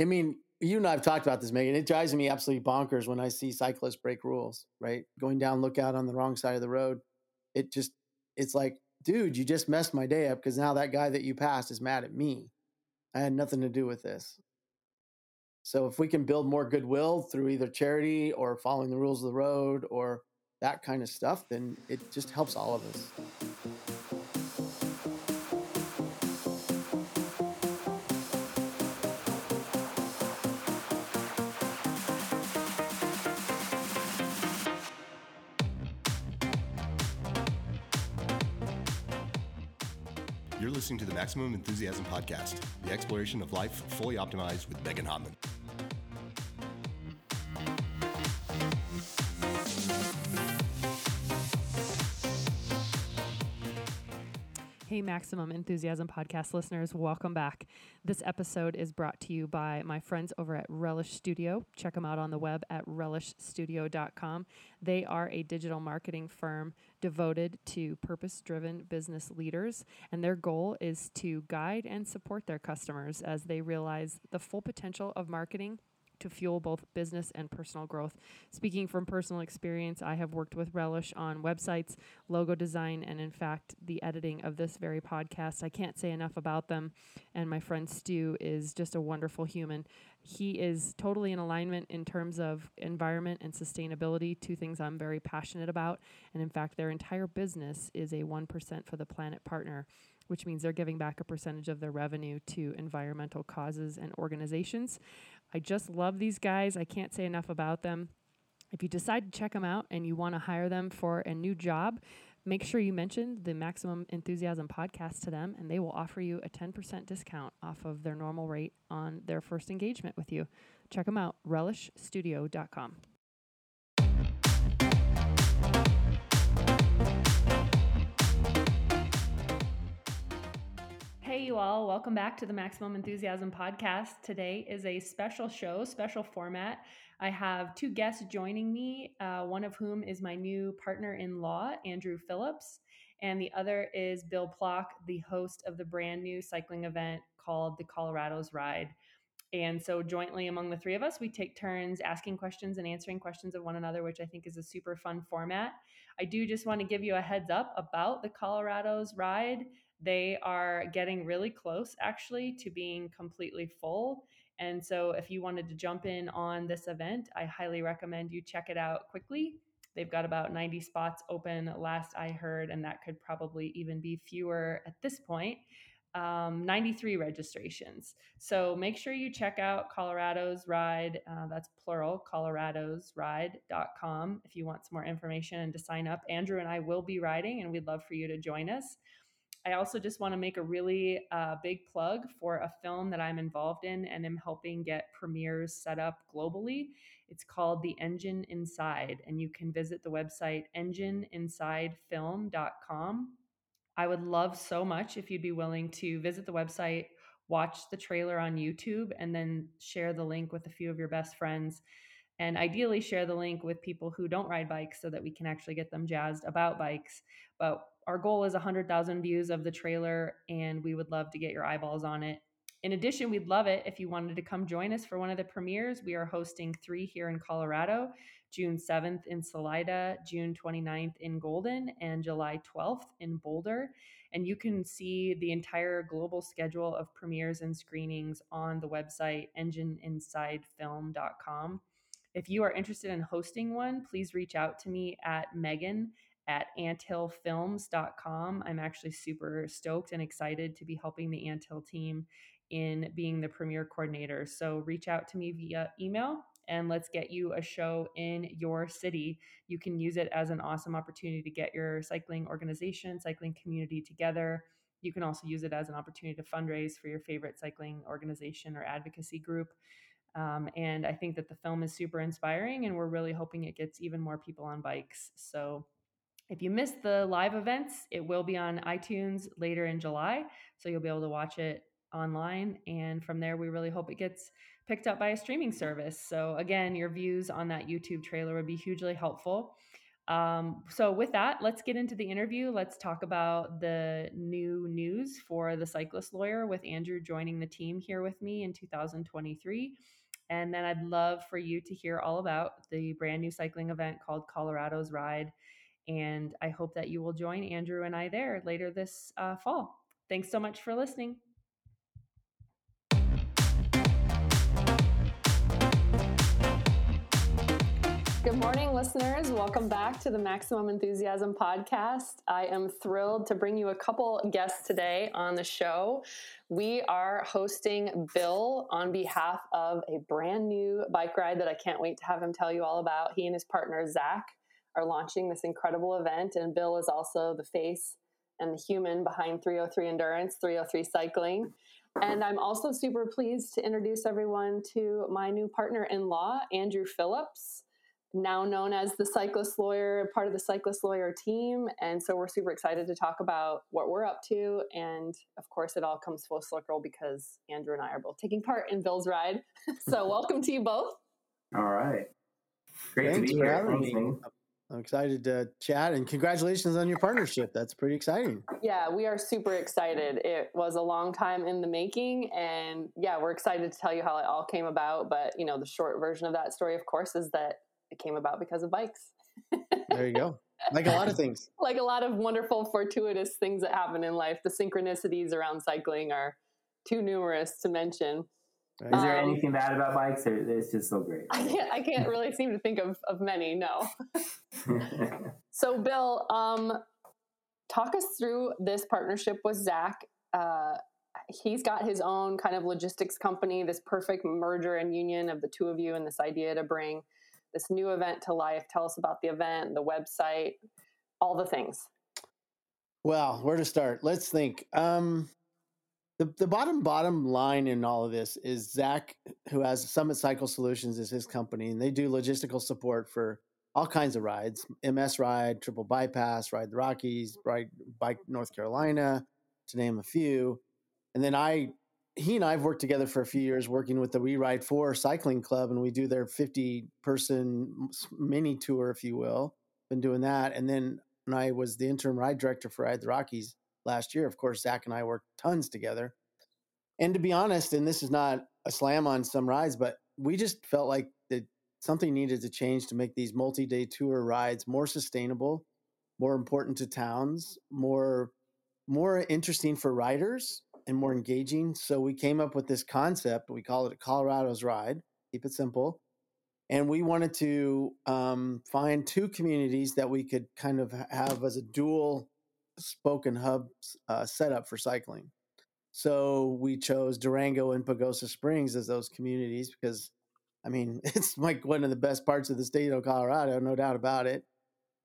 I mean, you and I have talked about this, Megan. It drives me absolutely bonkers when I see cyclists break rules, right? Going down lookout on the wrong side of the road. It just, it's like, dude, you just messed my day up because now that guy that you passed is mad at me. I had nothing to do with this. So if we can build more goodwill through either charity or following the rules of the road or that kind of stuff, then it just helps all of us. Listening to the Maximum Enthusiasm Podcast, the exploration of life fully optimized with Megan Hottman. Hey, Maximum Enthusiasm Podcast listeners, welcome back. This episode is brought to you by my friends over at Relish Studio. Check them out on the web at relishstudio.com. They are a digital marketing firm devoted to purpose driven business leaders, and their goal is to guide and support their customers as they realize the full potential of marketing to fuel both business and personal growth. Speaking from personal experience, I have worked with Relish on websites, logo design, and in fact, the editing of this very podcast. I can't say enough about them. And my friend Stu is just a wonderful human. He is totally in alignment in terms of environment and sustainability, two things I'm very passionate about. And in fact, their entire business is a 1% for the planet partner which means they're giving back a percentage of their revenue to environmental causes and organizations. I just love these guys. I can't say enough about them. If you decide to check them out and you want to hire them for a new job, make sure you mention the Maximum Enthusiasm podcast to them, and they will offer you a 10% discount off of their normal rate on their first engagement with you. Check them out, relishstudio.com. you all, welcome back to the Maximum Enthusiasm podcast. Today is a special show, special format. I have two guests joining me, uh, one of whom is my new partner in law, Andrew Phillips, and the other is Bill Plock, the host of the brand new cycling event called the Colorado's Ride. And so, jointly among the three of us, we take turns asking questions and answering questions of one another, which I think is a super fun format. I do just want to give you a heads up about the Colorado's Ride. They are getting really close, actually, to being completely full. And so, if you wanted to jump in on this event, I highly recommend you check it out quickly. They've got about 90 spots open, last I heard, and that could probably even be fewer at this point. Um, 93 registrations. So make sure you check out Colorado's Ride. Uh, that's plural, coloradosride.com if you want some more information and to sign up. Andrew and I will be riding, and we'd love for you to join us. I also just want to make a really uh, big plug for a film that I'm involved in and am helping get premieres set up globally. It's called The Engine Inside, and you can visit the website engineinsidefilm.com. I would love so much if you'd be willing to visit the website, watch the trailer on YouTube, and then share the link with a few of your best friends. And ideally, share the link with people who don't ride bikes so that we can actually get them jazzed about bikes. But our goal is 100,000 views of the trailer, and we would love to get your eyeballs on it. In addition, we'd love it if you wanted to come join us for one of the premieres. We are hosting three here in Colorado June 7th in Salida, June 29th in Golden, and July 12th in Boulder. And you can see the entire global schedule of premieres and screenings on the website engineinsidefilm.com. If you are interested in hosting one, please reach out to me at Megan at anthillfilms.com. I'm actually super stoked and excited to be helping the Anthill team in being the premier coordinator. So reach out to me via email and let's get you a show in your city. You can use it as an awesome opportunity to get your cycling organization, cycling community together. You can also use it as an opportunity to fundraise for your favorite cycling organization or advocacy group. Um, and I think that the film is super inspiring, and we're really hoping it gets even more people on bikes. So if you missed the live events, it will be on iTunes later in July. So you'll be able to watch it online. And from there, we really hope it gets picked up by a streaming service. So again, your views on that YouTube trailer would be hugely helpful. Um, so, with that, let's get into the interview. Let's talk about the new news for the cyclist lawyer with Andrew joining the team here with me in 2023. And then I'd love for you to hear all about the brand new cycling event called Colorado's Ride. And I hope that you will join Andrew and I there later this uh, fall. Thanks so much for listening. Good morning, listeners. Welcome back to the Maximum Enthusiasm podcast. I am thrilled to bring you a couple guests today on the show. We are hosting Bill on behalf of a brand new bike ride that I can't wait to have him tell you all about. He and his partner, Zach, are launching this incredible event, and Bill is also the face and the human behind 303 Endurance, 303 Cycling. And I'm also super pleased to introduce everyone to my new partner in law, Andrew Phillips now known as the cyclist lawyer, part of the cyclist lawyer team. And so we're super excited to talk about what we're up to. And of course, it all comes full circle because Andrew and I are both taking part in Bill's ride. so welcome to you both. All right. Great Thanks to be here. I'm excited to chat and congratulations on your partnership. That's pretty exciting. Yeah, we are super excited. It was a long time in the making and yeah, we're excited to tell you how it all came about, but you know, the short version of that story of course is that it came about because of bikes. there you go. Like a lot of things. like a lot of wonderful, fortuitous things that happen in life. The synchronicities around cycling are too numerous to mention. Right. Is there um, anything bad about bikes, or it's just so great? I can't. I can't really seem to think of of many. No. so, Bill, um, talk us through this partnership with Zach. Uh, he's got his own kind of logistics company. This perfect merger and union of the two of you, and this idea to bring this new event to life. Tell us about the event, the website, all the things. Well, where to start? Let's think. Um, the, the bottom bottom line in all of this is Zach, who has Summit Cycle Solutions, is his company, and they do logistical support for all kinds of rides: MS Ride, Triple Bypass, Ride the Rockies, Ride Bike North Carolina, to name a few. And then I he and I've worked together for a few years working with the We Ride 4 cycling club, and we do their 50 person mini tour, if you will. Been doing that. And then when I was the interim ride director for Ride the Rockies last year, of course, Zach and I worked tons together. And to be honest, and this is not a slam on some rides, but we just felt like that something needed to change to make these multi day tour rides more sustainable, more important to towns, more more interesting for riders and more engaging. So we came up with this concept. We call it Colorado's Ride. Keep it simple. And we wanted to um, find two communities that we could kind of have as a dual spoken hub uh, setup for cycling. So we chose Durango and Pagosa Springs as those communities because, I mean, it's like one of the best parts of the state of Colorado, no doubt about it.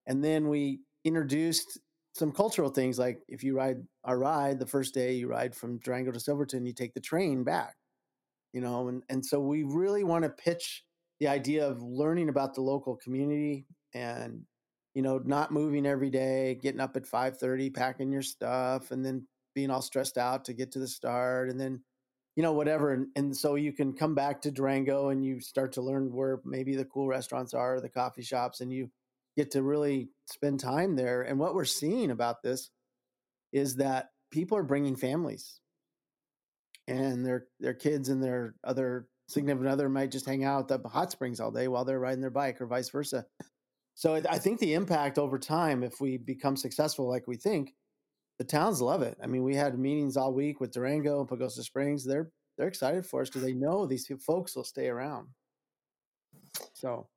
And then we introduced some cultural things like if you ride our ride the first day you ride from Durango to Silverton, you take the train back, you know, and, and so we really want to pitch the idea of learning about the local community and, you know, not moving every day, getting up at 530, packing your stuff and then being all stressed out to get to the start and then, you know, whatever. And, and so you can come back to Durango and you start to learn where maybe the cool restaurants are, the coffee shops, and you get to really spend time there. And what we're seeing about this is that people are bringing families and their their kids and their other significant other might just hang out at the hot springs all day while they're riding their bike or vice versa. So I think the impact over time, if we become successful like we think, the towns love it. I mean, we had meetings all week with Durango and Pagosa Springs. They're they're excited for us because they know these folks will stay around. So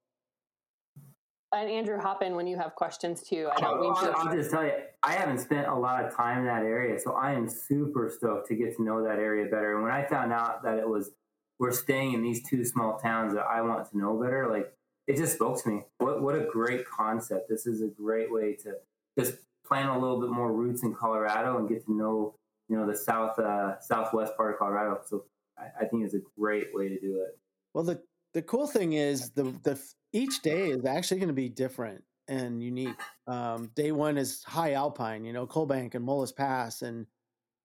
and Andrew, hop in when you have questions too. I don't mean to. I'll just tell you, I haven't spent a lot of time in that area, so I am super stoked to get to know that area better. And when I found out that it was we're staying in these two small towns that I want to know better, like it just spoke to me. What what a great concept! This is a great way to just plant a little bit more roots in Colorado and get to know you know the south uh, southwest part of Colorado. So I, I think it's a great way to do it. Well, the the cool thing is the the each day is actually going to be different and unique. Um, day one is high alpine, you know, Coalbank and Molas Pass, and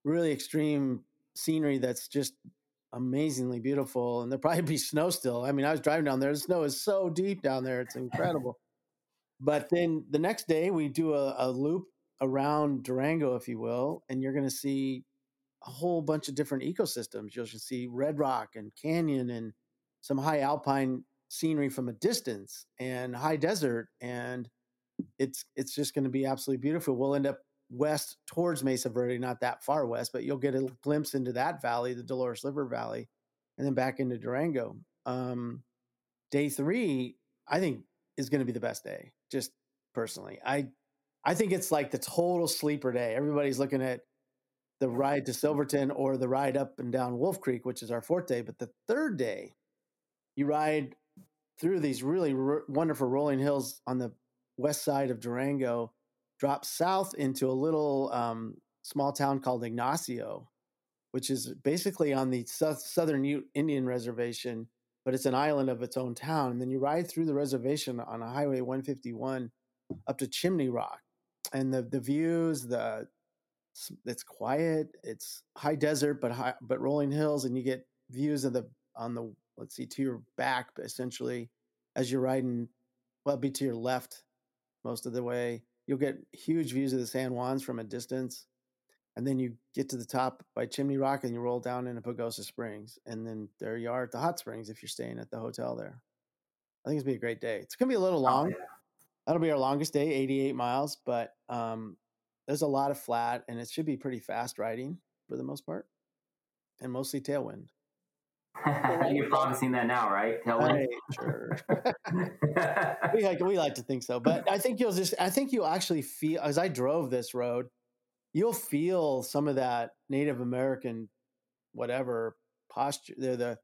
really extreme scenery that's just amazingly beautiful. And there'll probably be snow still. I mean, I was driving down there; the snow is so deep down there; it's incredible. But then the next day we do a, a loop around Durango, if you will, and you're going to see a whole bunch of different ecosystems. You'll see red rock and canyon and some high alpine scenery from a distance and high desert and it's it's just going to be absolutely beautiful. We'll end up west towards Mesa Verde, not that far west, but you'll get a glimpse into that valley, the Dolores River Valley, and then back into Durango. Um, day three, I think, is going to be the best day. Just personally, I I think it's like the total sleeper day. Everybody's looking at the ride to Silverton or the ride up and down Wolf Creek, which is our fourth day. But the third day, you ride through these really r- wonderful rolling hills on the west side of Durango, drop south into a little um, small town called Ignacio, which is basically on the southern Ute Indian reservation, but it's an island of its own town. And then you ride through the reservation on a Highway 151 up to Chimney Rock, and the the views, the it's quiet, it's high desert, but high, but rolling hills, and you get views of the on the let's see to your back essentially as you're riding well be to your left most of the way. You'll get huge views of the San Juans from a distance. And then you get to the top by Chimney Rock and you roll down into Pagosa Springs. And then there you are at the hot springs if you're staying at the hotel there. I think it's gonna be a great day. It's gonna be a little oh, long. Oh, yeah. That'll be our longest day, 88 miles, but um, there's a lot of flat and it should be pretty fast riding for the most part. And mostly tailwind. You're promising that now, right? Tell me. we like we like to think so, but I think you'll just I think you'll actually feel as I drove this road, you'll feel some of that Native American, whatever posture. The the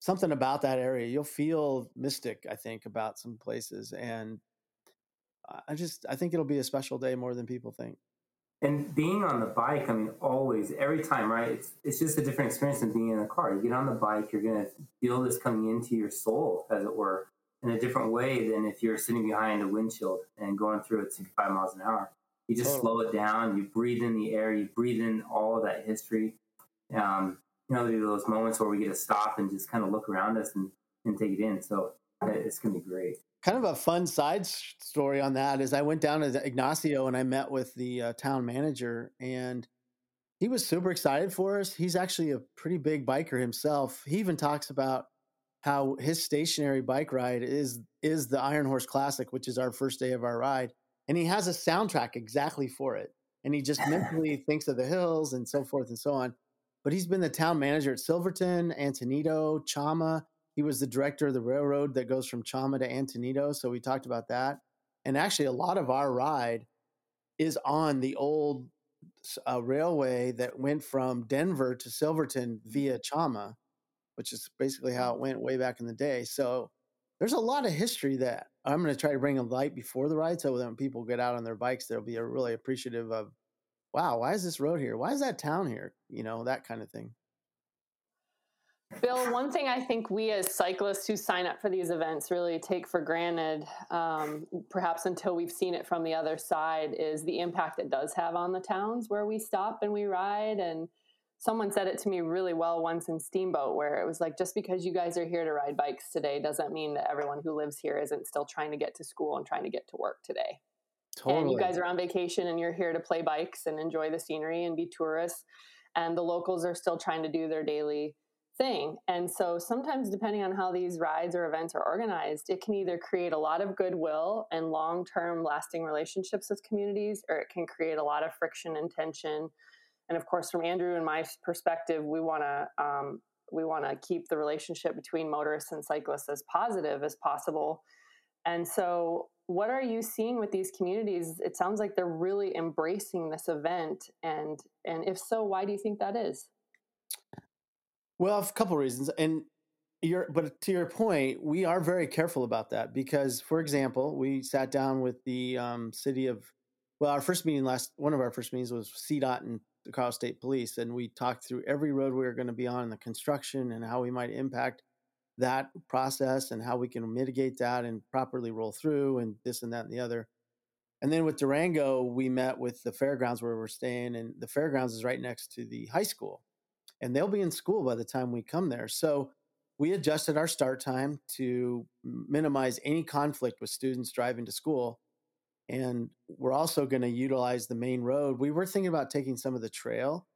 something about that area. You'll feel mystic. I think about some places, and I just I think it'll be a special day more than people think and being on the bike, I mean, always, every time, right? It's it's just a different experience than being in a car. You get on the bike, you're gonna feel this coming into your soul, as it were, in a different way than if you're sitting behind a windshield and going through at 65 miles an hour. You just oh. slow it down. You breathe in the air. You breathe in all of that history. Um, you know, there those moments where we get to stop and just kind of look around us and, and take it in. So it's gonna be great kind of a fun side story on that is I went down to Ignacio and I met with the uh, town manager and he was super excited for us. He's actually a pretty big biker himself. He even talks about how his stationary bike ride is is the Iron Horse Classic, which is our first day of our ride, and he has a soundtrack exactly for it. And he just mentally thinks of the hills and so forth and so on. But he's been the town manager at Silverton, Antonito, Chama, he was the director of the railroad that goes from Chama to Antonito. So we talked about that. And actually, a lot of our ride is on the old uh, railway that went from Denver to Silverton via Chama, which is basically how it went way back in the day. So there's a lot of history that I'm going to try to bring a light before the ride so that when people get out on their bikes, they'll be really appreciative of, wow, why is this road here? Why is that town here? You know, that kind of thing. Bill, one thing I think we as cyclists who sign up for these events really take for granted, um, perhaps until we've seen it from the other side, is the impact it does have on the towns where we stop and we ride. And someone said it to me really well once in Steamboat, where it was like, just because you guys are here to ride bikes today doesn't mean that everyone who lives here isn't still trying to get to school and trying to get to work today. Totally. And you guys are on vacation and you're here to play bikes and enjoy the scenery and be tourists. And the locals are still trying to do their daily thing. And so sometimes, depending on how these rides or events are organized, it can either create a lot of goodwill and long term lasting relationships with communities, or it can create a lot of friction and tension. And of course, from Andrew and my perspective, we want to um, we want to keep the relationship between motorists and cyclists as positive as possible. And so, what are you seeing with these communities? It sounds like they're really embracing this event, and and if so, why do you think that is? Well, a couple of reasons, and you're, but to your point, we are very careful about that because, for example, we sat down with the um, city of, well, our first meeting last, one of our first meetings was CDOT and the Colorado State Police, and we talked through every road we were going to be on, and the construction, and how we might impact that process, and how we can mitigate that and properly roll through, and this and that and the other. And then with Durango, we met with the fairgrounds where we're staying, and the fairgrounds is right next to the high school and they'll be in school by the time we come there. So we adjusted our start time to minimize any conflict with students driving to school. And we're also going to utilize the main road. We were thinking about taking some of the trail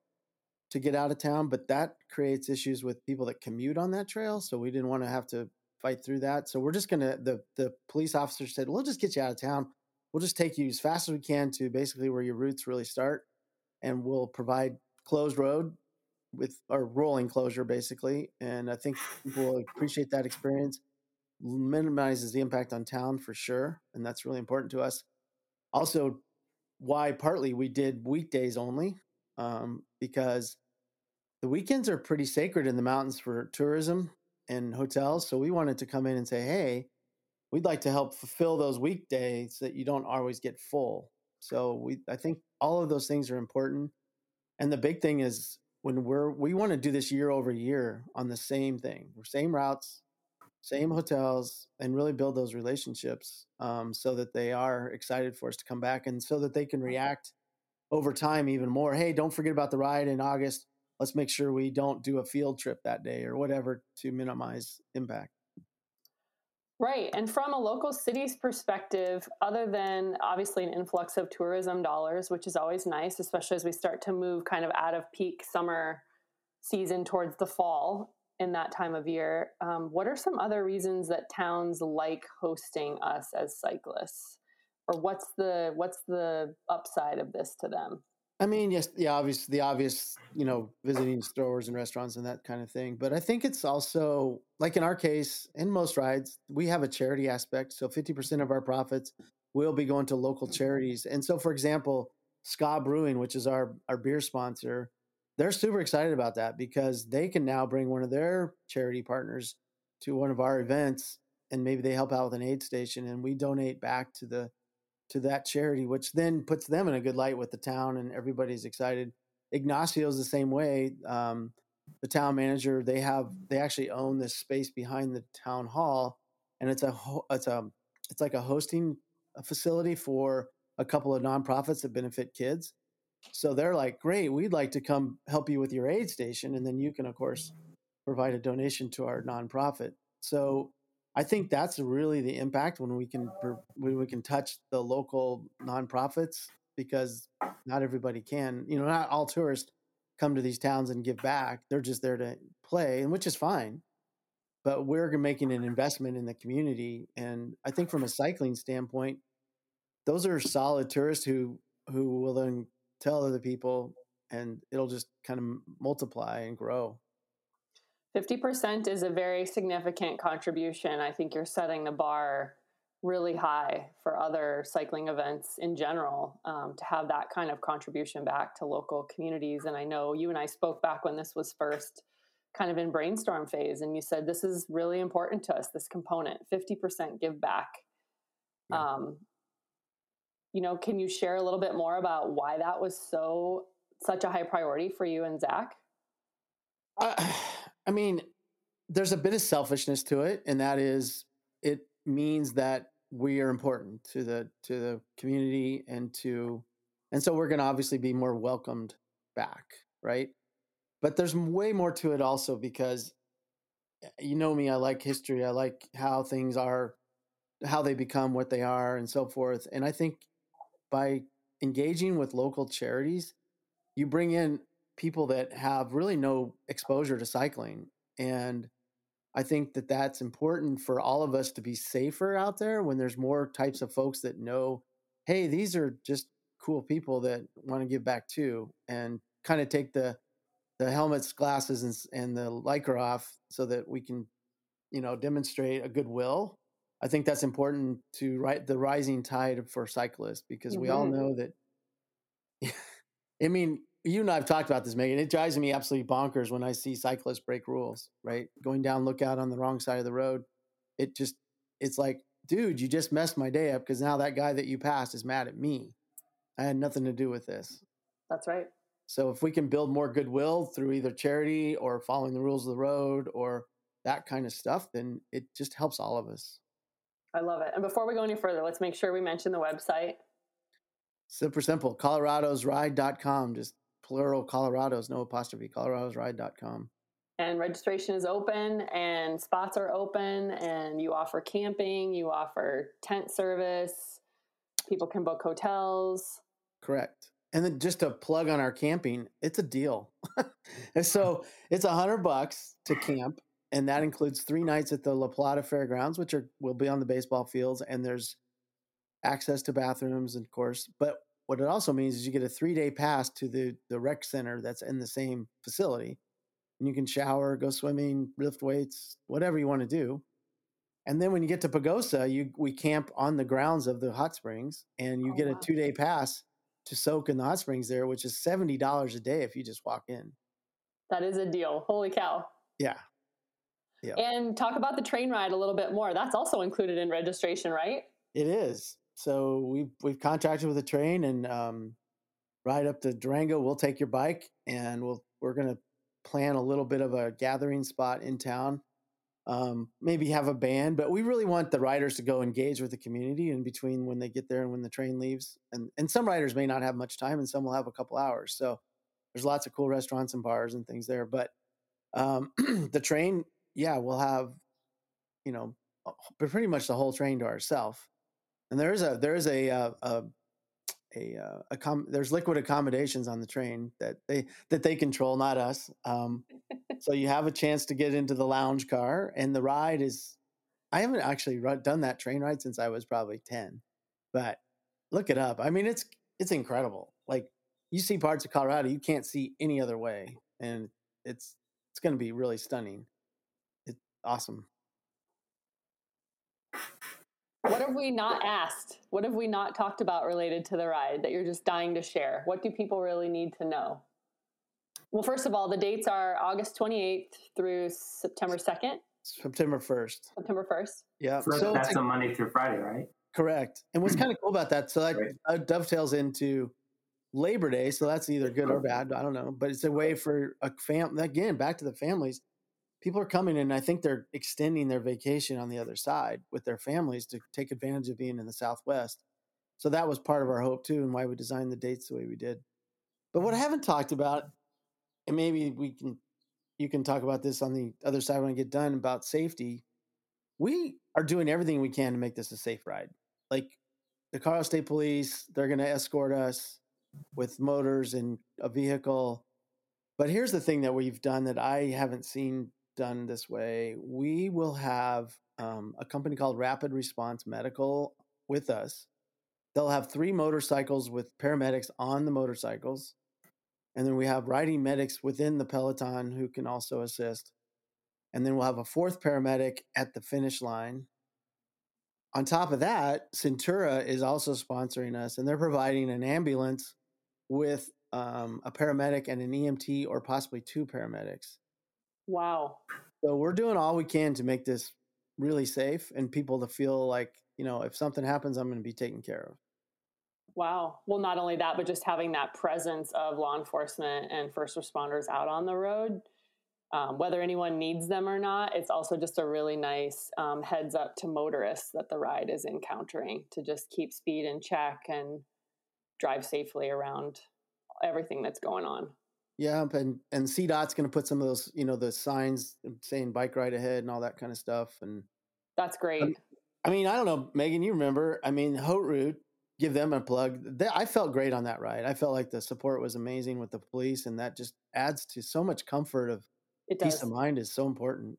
to get out of town, but that creates issues with people that commute on that trail. So we didn't want to have to fight through that. So we're just going to, the, the police officer said, we'll just get you out of town. We'll just take you as fast as we can to basically where your routes really start. And we'll provide closed road with our rolling closure basically. And I think people appreciate that experience. Minimizes the impact on town for sure. And that's really important to us. Also, why partly we did weekdays only, um, because the weekends are pretty sacred in the mountains for tourism and hotels. So we wanted to come in and say, hey, we'd like to help fulfill those weekdays that you don't always get full. So we I think all of those things are important. And the big thing is when we're we want to do this year over year on the same thing, same routes, same hotels, and really build those relationships um, so that they are excited for us to come back and so that they can react over time even more. Hey, don't forget about the ride in August. Let's make sure we don't do a field trip that day or whatever to minimize impact. Right. And from a local city's perspective, other than obviously an influx of tourism dollars, which is always nice, especially as we start to move kind of out of peak summer season towards the fall in that time of year, um, what are some other reasons that towns like hosting us as cyclists? Or what's the what's the upside of this to them? I mean, yes, the obvious, the obvious, you know, visiting stores and restaurants and that kind of thing. But I think it's also like in our case, in most rides, we have a charity aspect. So 50% of our profits will be going to local charities. And so, for example, Ska Brewing, which is our our beer sponsor, they're super excited about that because they can now bring one of their charity partners to one of our events, and maybe they help out with an aid station, and we donate back to the to that charity, which then puts them in a good light with the town and everybody's excited. Ignacio's the same way. Um, the town manager, they have, they actually own this space behind the town hall, and it's a, it's a, it's like a hosting facility for a couple of nonprofits that benefit kids. So they're like, great, we'd like to come help you with your aid station, and then you can, of course, provide a donation to our nonprofit. So I think that's really the impact when we can when we can touch the local nonprofits because not everybody can. You know, not all tourists come to these towns and give back. They're just there to play, and which is fine. But we're making an investment in the community, and I think from a cycling standpoint, those are solid tourists who who will then tell other people, and it'll just kind of multiply and grow. 50% is a very significant contribution. I think you're setting the bar really high for other cycling events in general um, to have that kind of contribution back to local communities. And I know you and I spoke back when this was first kind of in brainstorm phase, and you said this is really important to us, this component 50% give back. Yeah. Um, you know, can you share a little bit more about why that was so such a high priority for you and Zach? Uh, I mean, there's a bit of selfishness to it, and that is it means that we are important to the to the community and to and so we're going to obviously be more welcomed back, right? But there's way more to it also because you know me, I like history. I like how things are how they become what they are and so forth. And I think by engaging with local charities, you bring in people that have really no exposure to cycling and i think that that's important for all of us to be safer out there when there's more types of folks that know hey these are just cool people that want to give back too and kind of take the the helmets glasses and, and the lycra off so that we can you know demonstrate a goodwill i think that's important to write the rising tide for cyclists because mm-hmm. we all mm-hmm. know that i mean you and I've talked about this, Megan. It drives me absolutely bonkers when I see cyclists break rules, right? Going down lookout on the wrong side of the road. It just, it's like, dude, you just messed my day up because now that guy that you passed is mad at me. I had nothing to do with this. That's right. So if we can build more goodwill through either charity or following the rules of the road or that kind of stuff, then it just helps all of us. I love it. And before we go any further, let's make sure we mention the website. Super simple. ColoradosRide.com. Just plural Colorados, no apostrophe, coloradosride.com. and registration is open and spots are open and you offer camping you offer tent service people can book hotels. Correct. And then just to plug on our camping it's a deal. And so it's a hundred bucks to camp and that includes three nights at the la plata fairgrounds which are will be on the baseball fields and there's access to bathrooms of course but what it also means is you get a three day pass to the the rec center that's in the same facility and you can shower, go swimming, lift weights, whatever you want to do. And then when you get to Pagosa, you we camp on the grounds of the hot springs, and you Oh, get a two day pass to soak in the hot springs there, which is seventy dollars a day if you just walk in. that is a deal holy cow Yeah, and talk about the train ride a little bit more that's also included in registration right it is. So we've we've contracted with a train and um, ride up to Durango. We'll take your bike, and we'll we're gonna plan a little bit of a gathering spot in town. Um, maybe have a band, but we really want the riders to go engage with the community in between when they get there and when the train leaves. And and some riders may not have much time, and some will have a couple hours. So there's lots of cool restaurants and bars and things there. But um, the train, yeah, we'll have you know pretty much the whole train to ourselves. And there is a there is a uh, a a, uh, accom- there's liquid accommodations on the train that they that they control, not us. Um, so you have a chance to get into the lounge car, and the ride is. I haven't actually done that train ride since I was probably ten, but look it up. I mean, it's it's incredible. Like you see parts of Colorado you can't see any other way, and it's it's going to be really stunning. It's awesome. What have we not asked what have we not talked about related to the ride that you're just dying to share what do people really need to know well first of all the dates are august 28th through september 2nd September first. september 1st Yeah. So So it's that's a Monday through Friday, right? Correct. And what's kind of cool about that, so that Right. uh, dovetails into Labor Day. So that's either good or bad. I don't know. But it's a way for a fam, again, back to the families. People are coming and I think they're extending their vacation on the other side with their families to take advantage of being in the Southwest. So that was part of our hope too, and why we designed the dates the way we did. But what I mm-hmm. haven't talked about, and maybe we can, you can talk about this on the other side when I get done about safety. We are doing everything we can to make this a safe ride like the Colorado State Police, they're going to escort us with motors and a vehicle. But here's the thing that we've done that I haven't seen done this way. We will have um, a company called Rapid Response Medical with us. They'll have three motorcycles with paramedics on the motorcycles. And then we have riding medics within the peloton who can also assist. And then we'll have a fourth paramedic at the finish line on top of that, Centura is also sponsoring us, and they're providing an ambulance with um, a paramedic and an EMT, or possibly two paramedics. Wow So we're doing all we can to make this really safe and people to feel like you know if something happens, I'm going to be taken care of. Wow. Well, not only that, but just having that presence of law enforcement and first responders out on the road, um, whether anyone needs them or not, it's also just a really nice um, heads up to motorists that the ride is encountering to just keep speed in check and drive safely around everything that's going on. Yeah, and and CDOT's going to put some of those you know the signs um, saying bike ride ahead and all that kind of stuff. And That's great. I mean, I don't know, Megan, you remember? I mean, Haute Route, give them a plug. They, I felt great on that ride. I felt like the support was amazing with the police, and that just adds to so much comfort. Of It does. peace of mind is so important.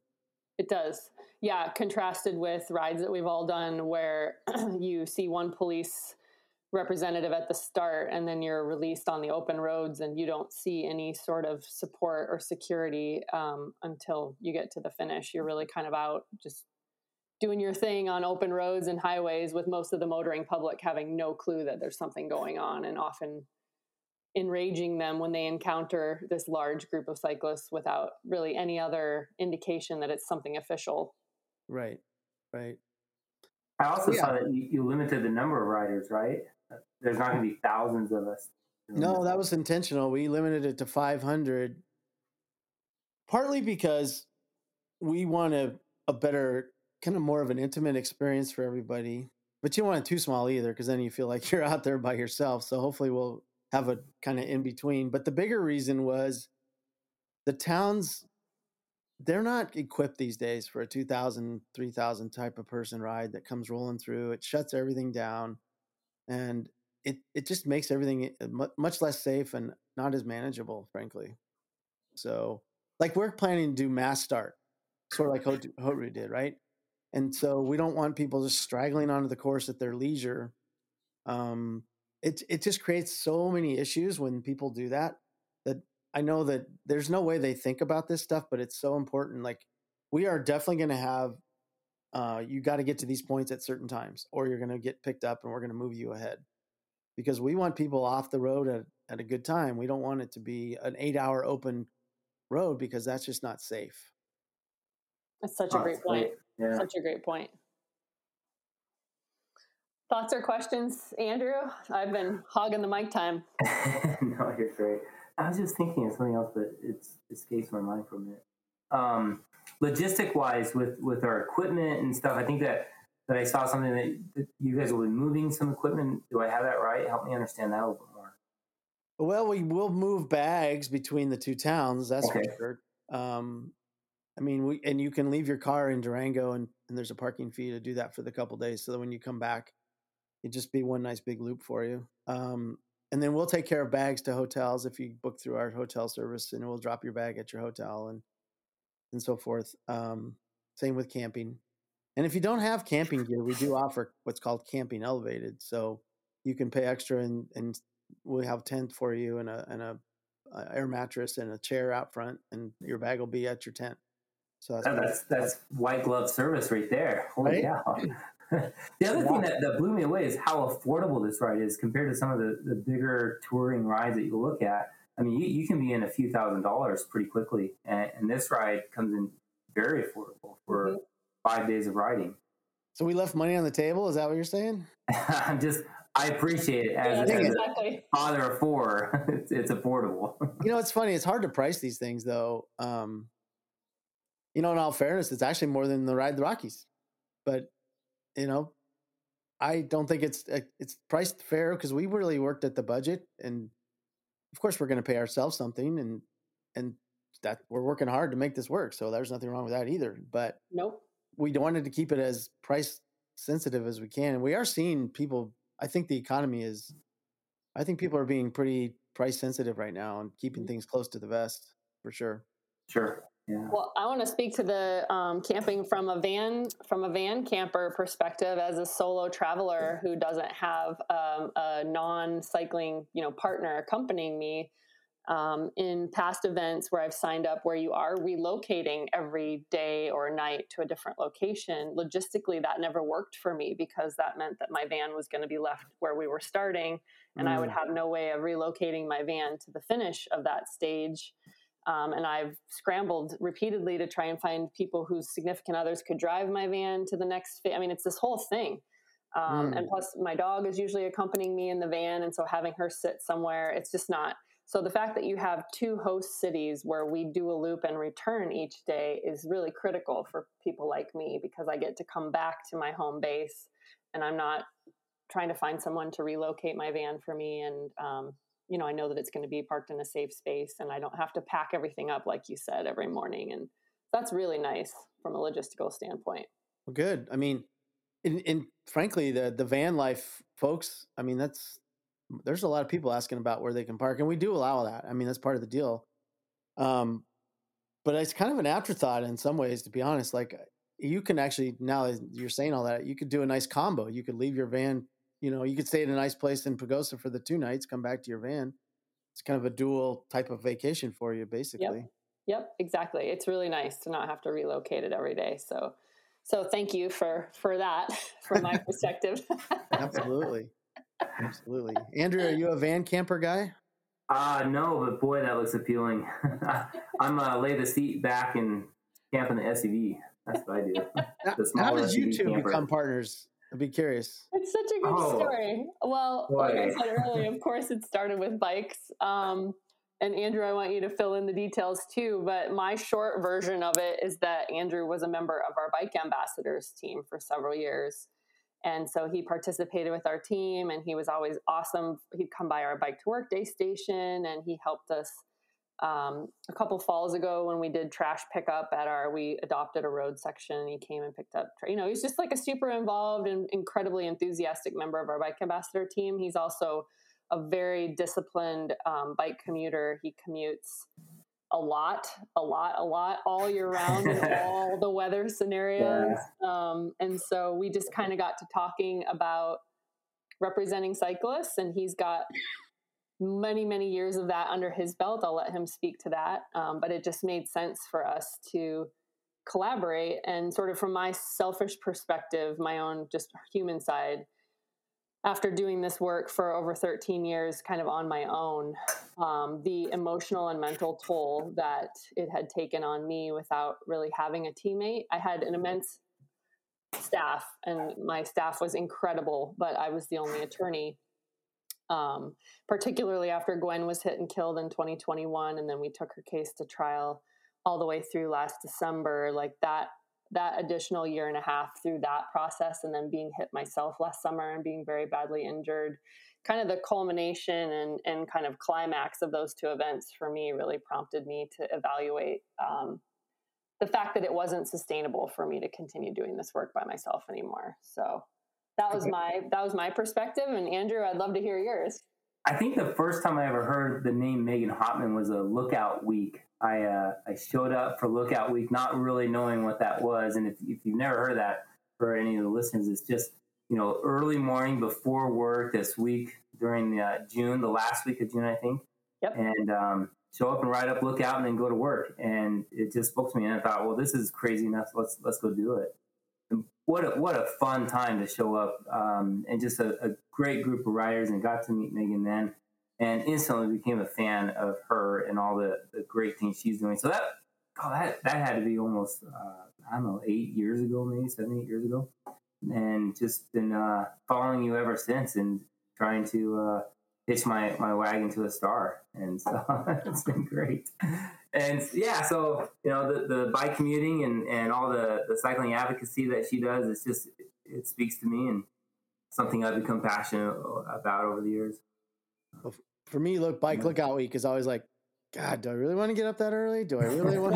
It does. Yeah, contrasted with rides that we've all done where you see one police representative at the start and then you're released on the open roads and you don't see any sort of support or security um, until you get to the finish. You're really kind of out just doing your thing on open roads and highways with most of the motoring public having no clue that there's something going on and often enraging them when they encounter this large group of cyclists without really any other indication that it's something official. Right, right. I also Yeah. saw that you, you limited the number of riders, right? There's not going to be thousands of us. No, that was intentional. We limited it to 500, partly because we want a, a better, kind of more of an intimate experience for everybody. But you don't want it too small either, because then you feel like you're out there by yourself. So hopefully we'll have a kind of in between. But the bigger reason was the towns they're not equipped these days for a 2000 3000 type of person ride that comes rolling through it shuts everything down and it it just makes everything eh, much less safe and not as manageable frankly so like we're planning to do mass start sort of like Haute Route did right and so we don't want people just straggling onto the course at their leisure um it it just creates so many issues when people do that that I know that there's no way they think about this stuff, but it's so important. Like we are definitely going to have, uh, you got to get to these points at certain times, or you're going to get picked up, and we're going to move you ahead because we want people off the road at, at a good time. We don't want it to be an eight hour open road because that's just not safe. That's such a great point. Yeah. Such a great point. Thoughts or questions, Andrew? I've been hogging the mic time. no, you're great. I was just thinking of something else, but it's escapes my mind for a minute. Um, logistic wise, with with our equipment and stuff, I think that that I saw something that, that, you guys will be moving some equipment. Do I have that right? Help me understand that a little bit more. Well, we will move bags between the two towns. That's okay. for sure. Um, I mean, we and you can leave your car in Durango, and, and there's a parking fee to do that for the couple days. So that when you come back, it just be one nice big loop for you. Um, and then we'll take care of bags to hotels if you book through our hotel service, and we'll drop your bag at your hotel and and so forth. Um, same with camping. And if you don't have camping gear, we do offer what's called camping elevated. So you can pay extra, and and we have tent for you and a and a, a, air mattress and a chair out front, and your bag will be at your tent. So that's that's, that's, white glove service right there. Holy right? cow! the other thing that, that blew me away is how affordable this ride is compared to some of the, the bigger touring rides that you look at. I mean, you, you can be in a few thousand dollars pretty quickly, and, and this ride comes in very affordable for mm-hmm. five days of riding. So we left money on the table. Is that what you're saying? I'm just. I appreciate it as, yeah, as exactly. a father of four. it's, it's, affordable. you know, it's funny. It's hard to price these things, though. Um, you know, in all fairness, it's actually more than the ride the Rockies, but you know, I don't think it's uh, it's priced fair because we really worked at the budget, and of course we're going to pay ourselves something, and and that we're working hard to make this work. So there's nothing wrong with that either. But nope, we wanted to keep it as price sensitive as we can, and we are seeing people. I think the economy is. I think people are being pretty price sensitive right now and keeping mm-hmm. things close to the vest for sure. Sure. Yeah. Well, I want to speak to the um, camping from a van from a van camper perspective as a solo traveler who doesn't have um, a non-cycling, you know, partner accompanying me. Um, in past events where I've signed up, where you are relocating every day or night to a different location, logistically that never worked for me because that meant that my van was going to be left where we were starting, and mm. I would mm. have no way of relocating my van to the finish of that stage. Um, and I've scrambled repeatedly to try and find people whose significant others could drive my van to the next. Fa- I mean, it's this whole thing. Um, mm. And plus, my dog is usually accompanying me in the van, and so having her sit somewhere, it's just not. So the fact that you have two host cities where we do a loop and return each day is really critical for people like me because I get to come back to my home base, and I'm not trying to find someone to relocate my van for me and um, you know, I know that it's going to be parked in a safe space and I don't have to pack everything up, like you said, every morning. And that's really nice from a logistical standpoint. Well, good. I mean, in, in frankly, the, the van life folks, I mean, that's, there's a lot of people asking about where they can park and we do allow that. I mean, that's part of the deal. Um, but it's kind of an afterthought in some ways, to be honest. Like you can actually, now you're saying all that, you could do a nice combo. You could leave your van you know, you could stay at a nice place in Pagosa for the two nights, come back to your van. It's kind of a dual type of vacation for you, basically. Yep, yep exactly. It's really nice to not have to relocate it every day. So, so thank you for for that from my perspective. Absolutely, absolutely. Andrew, are you a van camper guy? Uh no, but boy, that looks appealing. I'm uh, lay the seat back and camp in the SUV. That's what I do. How did you two camper. become partners? I'd be curious. It's such a good oh, story. Well, boy. like I said earlier, of course, it started with bikes. Um, and Andrew, I want you to fill in the details too. But my short version of it is that Andrew was a member of our bike ambassadors team for several years. And so he participated with our team and he was always awesome. He'd come by our bike to work day station and he helped us um, a couple falls ago when we did trash pickup at our we adopted a road section and he came and picked up you know he's just like a super involved and incredibly enthusiastic member of our bike ambassador team. He's also a very disciplined um, bike commuter. He commutes a lot a lot a lot all year round in all the weather scenarios. Yeah. um, and so we just kind of got to talking about representing cyclists and he's got many many years of that under his belt i'll let him speak to that um, but it just made sense for us to collaborate and sort of from my selfish perspective my own just human side after doing this work for over 13 years kind of on my own um, the emotional and mental toll that it had taken on me without really having a teammate. I had an immense staff and my staff was incredible but i was the only attorney um, particularly after Gwen was hit and killed in 2021, and then we took her case to trial all the way through last December. Like that, that additional year and a half through that process, and then being hit myself last summer and being very badly injured, kind of the culmination and and kind of climax of those two events for me really prompted me to evaluate. Um, the fact that it wasn't sustainable for me to continue doing this work by myself anymore. So that was my that was my perspective and andrew i'd love to hear yours. I think the first time i ever heard the name Megan Hottman was a lookout week. I uh, i showed up for lookout week not really knowing what that was and if, if you've never heard that for any of the listeners it's just you know early morning before work this week during the uh, june the last week of june i think. Yep. and um, show up and ride up lookout and then go to work. And it just spoke to me and i thought well this is crazy enough. Let's let's go do it what a, what a fun time to show up um, and just a, a, great group of riders and got to meet Megan then and instantly became a fan of her and all the, the great things she's doing. So that oh, that that had to be almost uh, I don't know eight years ago, maybe seven eight years ago, and just been uh, following you ever since and trying to uh, hitch my my wagon to a star, and so it's been great and yeah, so you know the, the bike commuting and, and all the, the cycling advocacy that she does, it's just it speaks to me and something I've become passionate about over the years. Well, for me, look, bike lookout week is always like, God, do I really want to get up that early? Do I really want?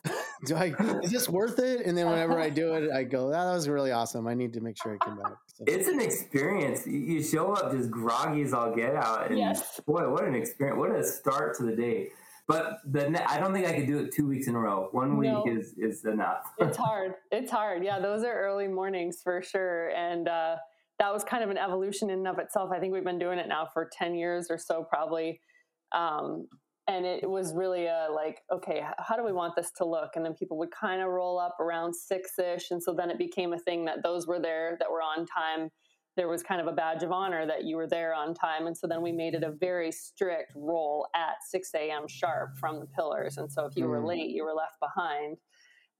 do I? Is this worth it? And then whenever I do it, I go, ah, that was really awesome. I need to make sure I come back. So. It's an experience. You show up just groggy as all get out, and yes. boy, what an experience! What a start to the day. But the I don't think I could do it two weeks in a row. One week no. is is enough. it's hard. It's hard. Yeah, those are early mornings for sure. And uh, that was kind of an evolution in and of itself. I think we've been doing it now for ten years or so, probably. Um, and it was really a like, okay, how do we want this to look? And then people would kind of roll up around six ish, and so then it became a thing that those were there that were on time there was kind of a badge of honor that you were there on time. And so then we made it a very strict roll at 6 a.m. sharp from the pillars. And so if you were mm. late, you were left behind.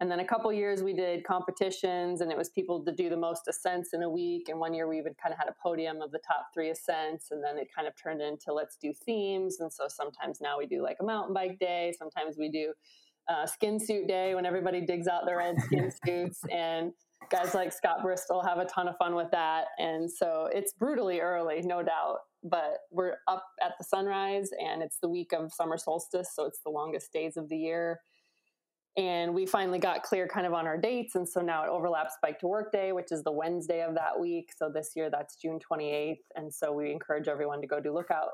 And then a couple years we did competitions, and it was people to do the most ascents in a week. And one year we would kind of had a podium of the top three ascents, and then it kind of turned into let's do themes. And so sometimes now we do like a mountain bike day, sometimes we do uh, skin suit day when everybody digs out their old skin suits and guys like Scott Bristol have a ton of fun with that. And so it's brutally early, no doubt. But we're up at the sunrise and it's the week of summer solstice. So it's the longest days of the year. And we finally got clear kind of on our dates. And so now it overlaps Bike to Work Day, which is the Wednesday of that week. So this year that's June 28th. And so we encourage everyone to go do lookout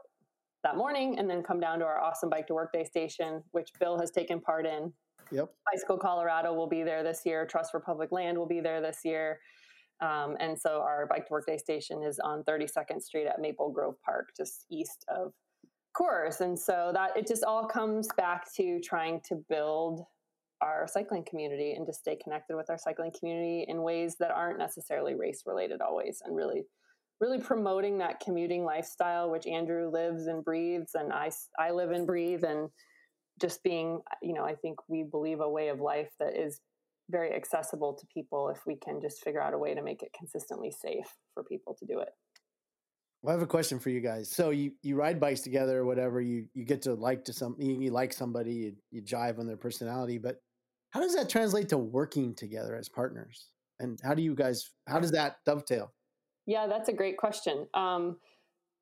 that morning and then come down to our awesome Bike to Work Day station, which Bill has taken part in Yep. Bicycle Colorado will be there this year. Trust for Public Land will be there this year. Um, and so our Bike to Work Day station is on 32nd Street at Maple Grove Park, just east of Coors. And so that it just all comes back to trying to build our cycling community and to stay connected with our cycling community in ways that aren't necessarily race related always and really really promoting that commuting lifestyle which andrew lives and breathes and i, I live and breathe and just being, you know, I think we believe a way of life that is very accessible to people if we can just figure out a way to make it consistently safe for people to do it. Well, I have a question for you guys. So you, you ride bikes together or whatever, you, you get to like to some, you, you like somebody, you, you jive on their personality, but how does that translate to working together as partners? And how do you guys, how does that dovetail? Yeah, that's a great question. Um,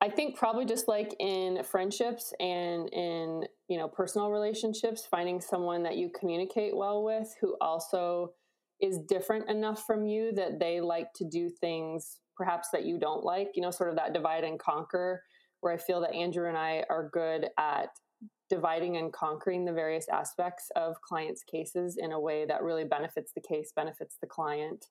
I think probably just like in friendships and in you know personal relationships, finding someone that you communicate well with who also is different enough from you that they like to do things perhaps that you don't like. You know, sort of that divide and conquer. Where I feel that Andrew and I are good at dividing and conquering the various aspects of clients' cases in a way that really benefits the case, benefits the client,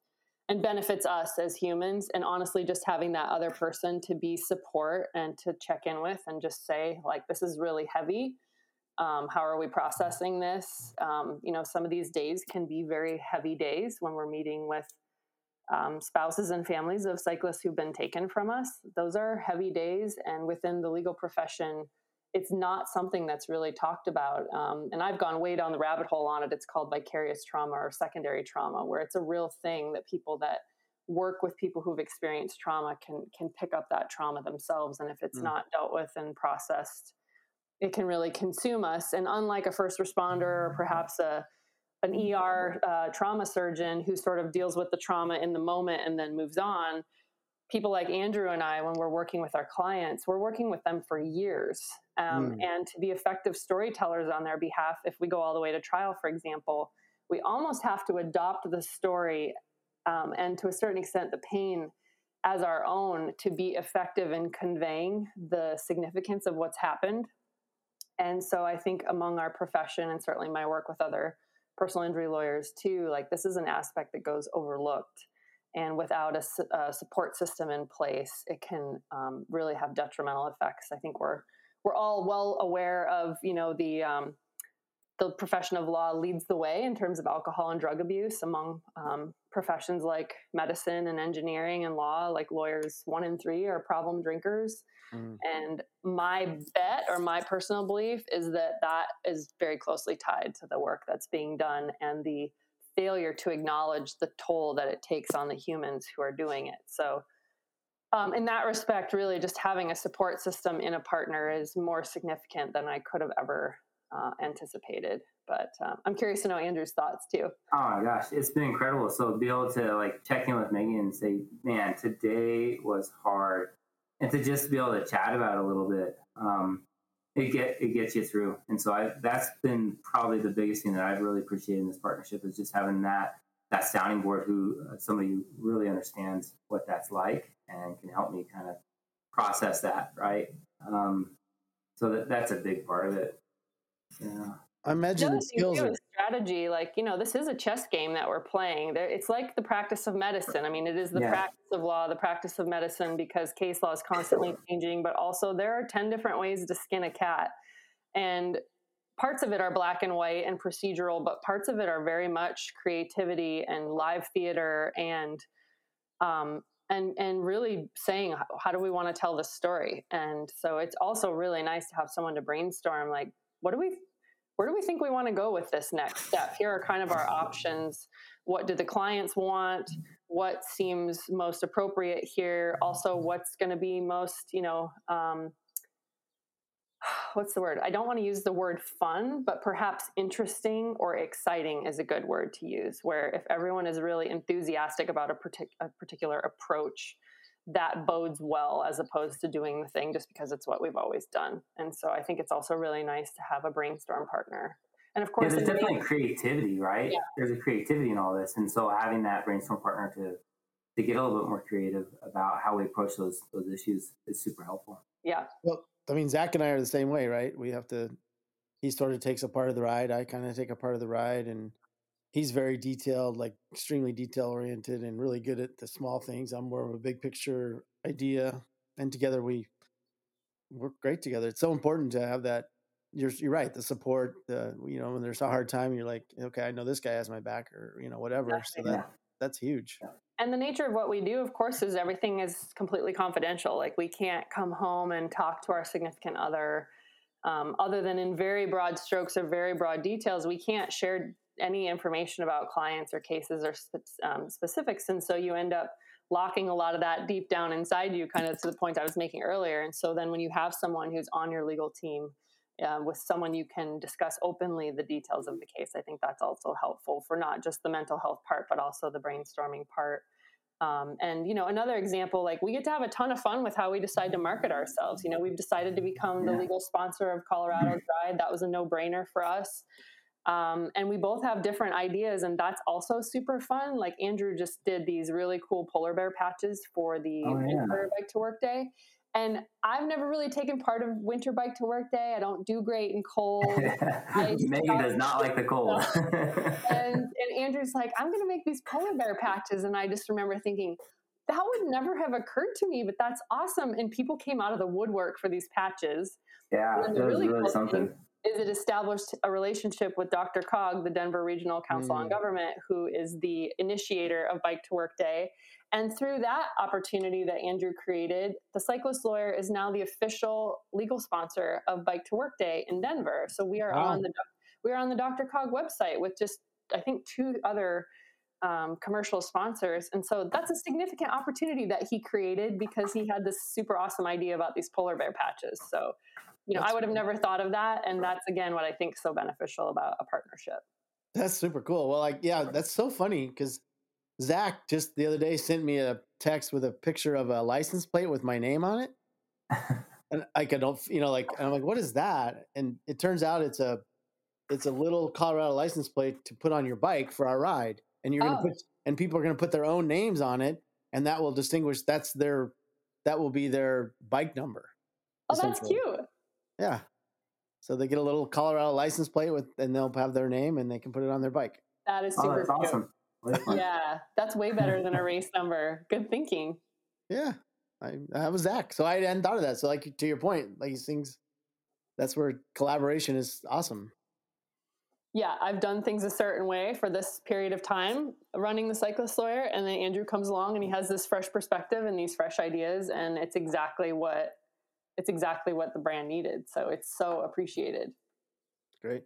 and benefits us as humans and honestly just having that other person to be support and to check in with and just say like this is really heavy. Um, how are we processing this? Um, you know some of these days can be very heavy days when we're meeting with um, spouses and families of cyclists who've been taken from us. Those are heavy days and within the legal profession it's not something that's really talked about. Um, and I've gone way down the rabbit hole on it. It's called vicarious trauma or secondary trauma, where it's a real thing that people that work with people who've experienced trauma can can pick up that trauma themselves. And if it's mm. not dealt with and processed, it can really consume us. And unlike a first responder or perhaps a an ER uh, trauma surgeon who sort of deals with the trauma in the moment and then moves on, people like Andrew and I, when we're working with our clients, we're working with them for years. Um, mm. And to be effective storytellers on their behalf, if we go all the way to trial, for example, we almost have to adopt the story um, and to a certain extent the pain as our own to be effective in conveying the significance of what's happened. And so I think among our profession and certainly my work with other personal injury lawyers too, like this is an aspect that goes overlooked and without a, a, support system in place, it can um, really have detrimental effects. I think we're we're all well aware of you know the um, the profession of law leads the way in terms of alcohol and drug abuse among um, professions like medicine and engineering and law. Like lawyers, one in three are problem drinkers. Mm. And my bet or my personal belief is that that is very closely tied to the work that's being done and the failure to acknowledge the toll that it takes on the humans who are doing it. So, um, in that respect, really just having a support system in a partner is more significant than I could have ever uh, anticipated. But um, I'm curious to know Andrew's thoughts too. Oh my gosh, it's been incredible. So be able to like check in with Megan and say, "Man, today was hard," and to just be able to chat about it a little bit. Um, it get it gets you through. And so I that's been probably the biggest thing that I've really appreciated in this partnership is just having that that sounding board who uh, somebody who really understands what that's like and can help me kind of process that right. Um, so that that's a big part of it. Yeah. I imagine the skills are strategy. Like you know, this is a chess game that we're playing. It's like the practice of medicine. I mean, it is the yeah. practice of law, the practice of medicine, because case law is constantly changing. But also, there are ten different ways to skin a cat, and parts of it are black and white and procedural, but parts of it are very much creativity and live theater and um, and and really saying how do we want to tell this story. And so it's also really nice to have someone to brainstorm like what do we where do we think we want to go with this next step? Here are kind of our options. What do the clients want? What seems most appropriate here? Also, what's going to be most, you know, um, what's the word? I don't want to use the word fun, but perhaps interesting or exciting is a good word to use. Where if everyone is really enthusiastic about a, partic- a particular approach, that bodes well as opposed to doing the thing just because it's what we've always done. And so I think it's also really nice to have a brainstorm partner. And of course, yeah, there's definitely creativity, right? Yeah. There's a creativity in all this, and so having that brainstorm partner to to get a little bit more creative about how we approach those those issues is super helpful. Yeah. Well, I mean, Zach and I are the same way, right? We have to. He sort of takes a part of the ride. I kind of take a part of the ride, and he's very detailed, like extremely detail oriented and really good at the small things. I'm more of a big picture idea. And together we work great together. It's so important to have that. You're, you're right. The support, the, you know, when there's a hard time, you're like, okay, I know this guy has my back or, you know, whatever. Yeah, so that, yeah. that's huge. And the nature of what we do, of course, is everything is completely confidential. Like we can't come home and talk to our significant other um, other than in very broad strokes or very broad details, we can't share any information about clients or cases or um, specifics. And so you end up locking a lot of that deep down inside you, kind of to the point I was making earlier. And so then when you have someone who's on your legal team, uh, with someone you can discuss openly the details of the case, I think that's also helpful for not just the mental health part, but also the brainstorming part. Um, and you know, another example, like we get to have a ton of fun with how we decide to market ourselves. You know, we've decided to become the legal sponsor of Colorado's Ride. That was a no-brainer for us. Um, and we both have different ideas, and that's also super fun. Like Andrew just did these really cool polar bear patches for the Oh, yeah. Winter Bike to Work Day. And I've never really taken part of Winter Bike to Work Day. I don't do great in cold. Megan does not like the cold. and, and Andrew's like, I'm going to make these polar bear patches. And I just remember thinking, that would never have occurred to me, but that's awesome. And people came out of the woodwork for these patches. yeah, it was really really cool something. thing is it established a relationship with DRCOG, the Denver Regional Council on Mm. Government, who is the initiator of Bike to Work Day. And through that opportunity that Andrew created, the cyclist lawyer is now the official legal sponsor of Bike to Work Day in Denver. So we are Wow. on the we are on the DRCOG website with just I think two other um, commercial sponsors, and so that's a significant opportunity that he created because he had this super awesome idea about these polar bear patches. So you know, That's I would have never thought of that, and that's again what I think is so beneficial about a partnership. That's super cool. Well, like, yeah, that's so funny because Zach just the other day sent me a text with a picture of a license plate with my name on it. and like I don't, you know, like and I'm like, what is that? And it turns out it's a it's a little Colorado license plate to put on your bike for our ride. And you're gonna Oh. put and people are gonna put their own names on it, and that will distinguish that's their that will be their bike number. Oh, that's cute. Yeah. So they get a little Colorado license plate with and they'll have their name and they can put it on their bike. That is Oh, super that's awesome. Really. Yeah, that's way better than a race number. Good thinking. Yeah, I that was Zach. So I hadn't thought of that. So like to your point, like these things, that's where collaboration is awesome. Yeah, I've done things a certain way for this period of time running the cyclist lawyer, and then Andrew comes along and he has this fresh perspective and these fresh ideas, and it's exactly what it's exactly what the brand needed. So it's so appreciated. Great.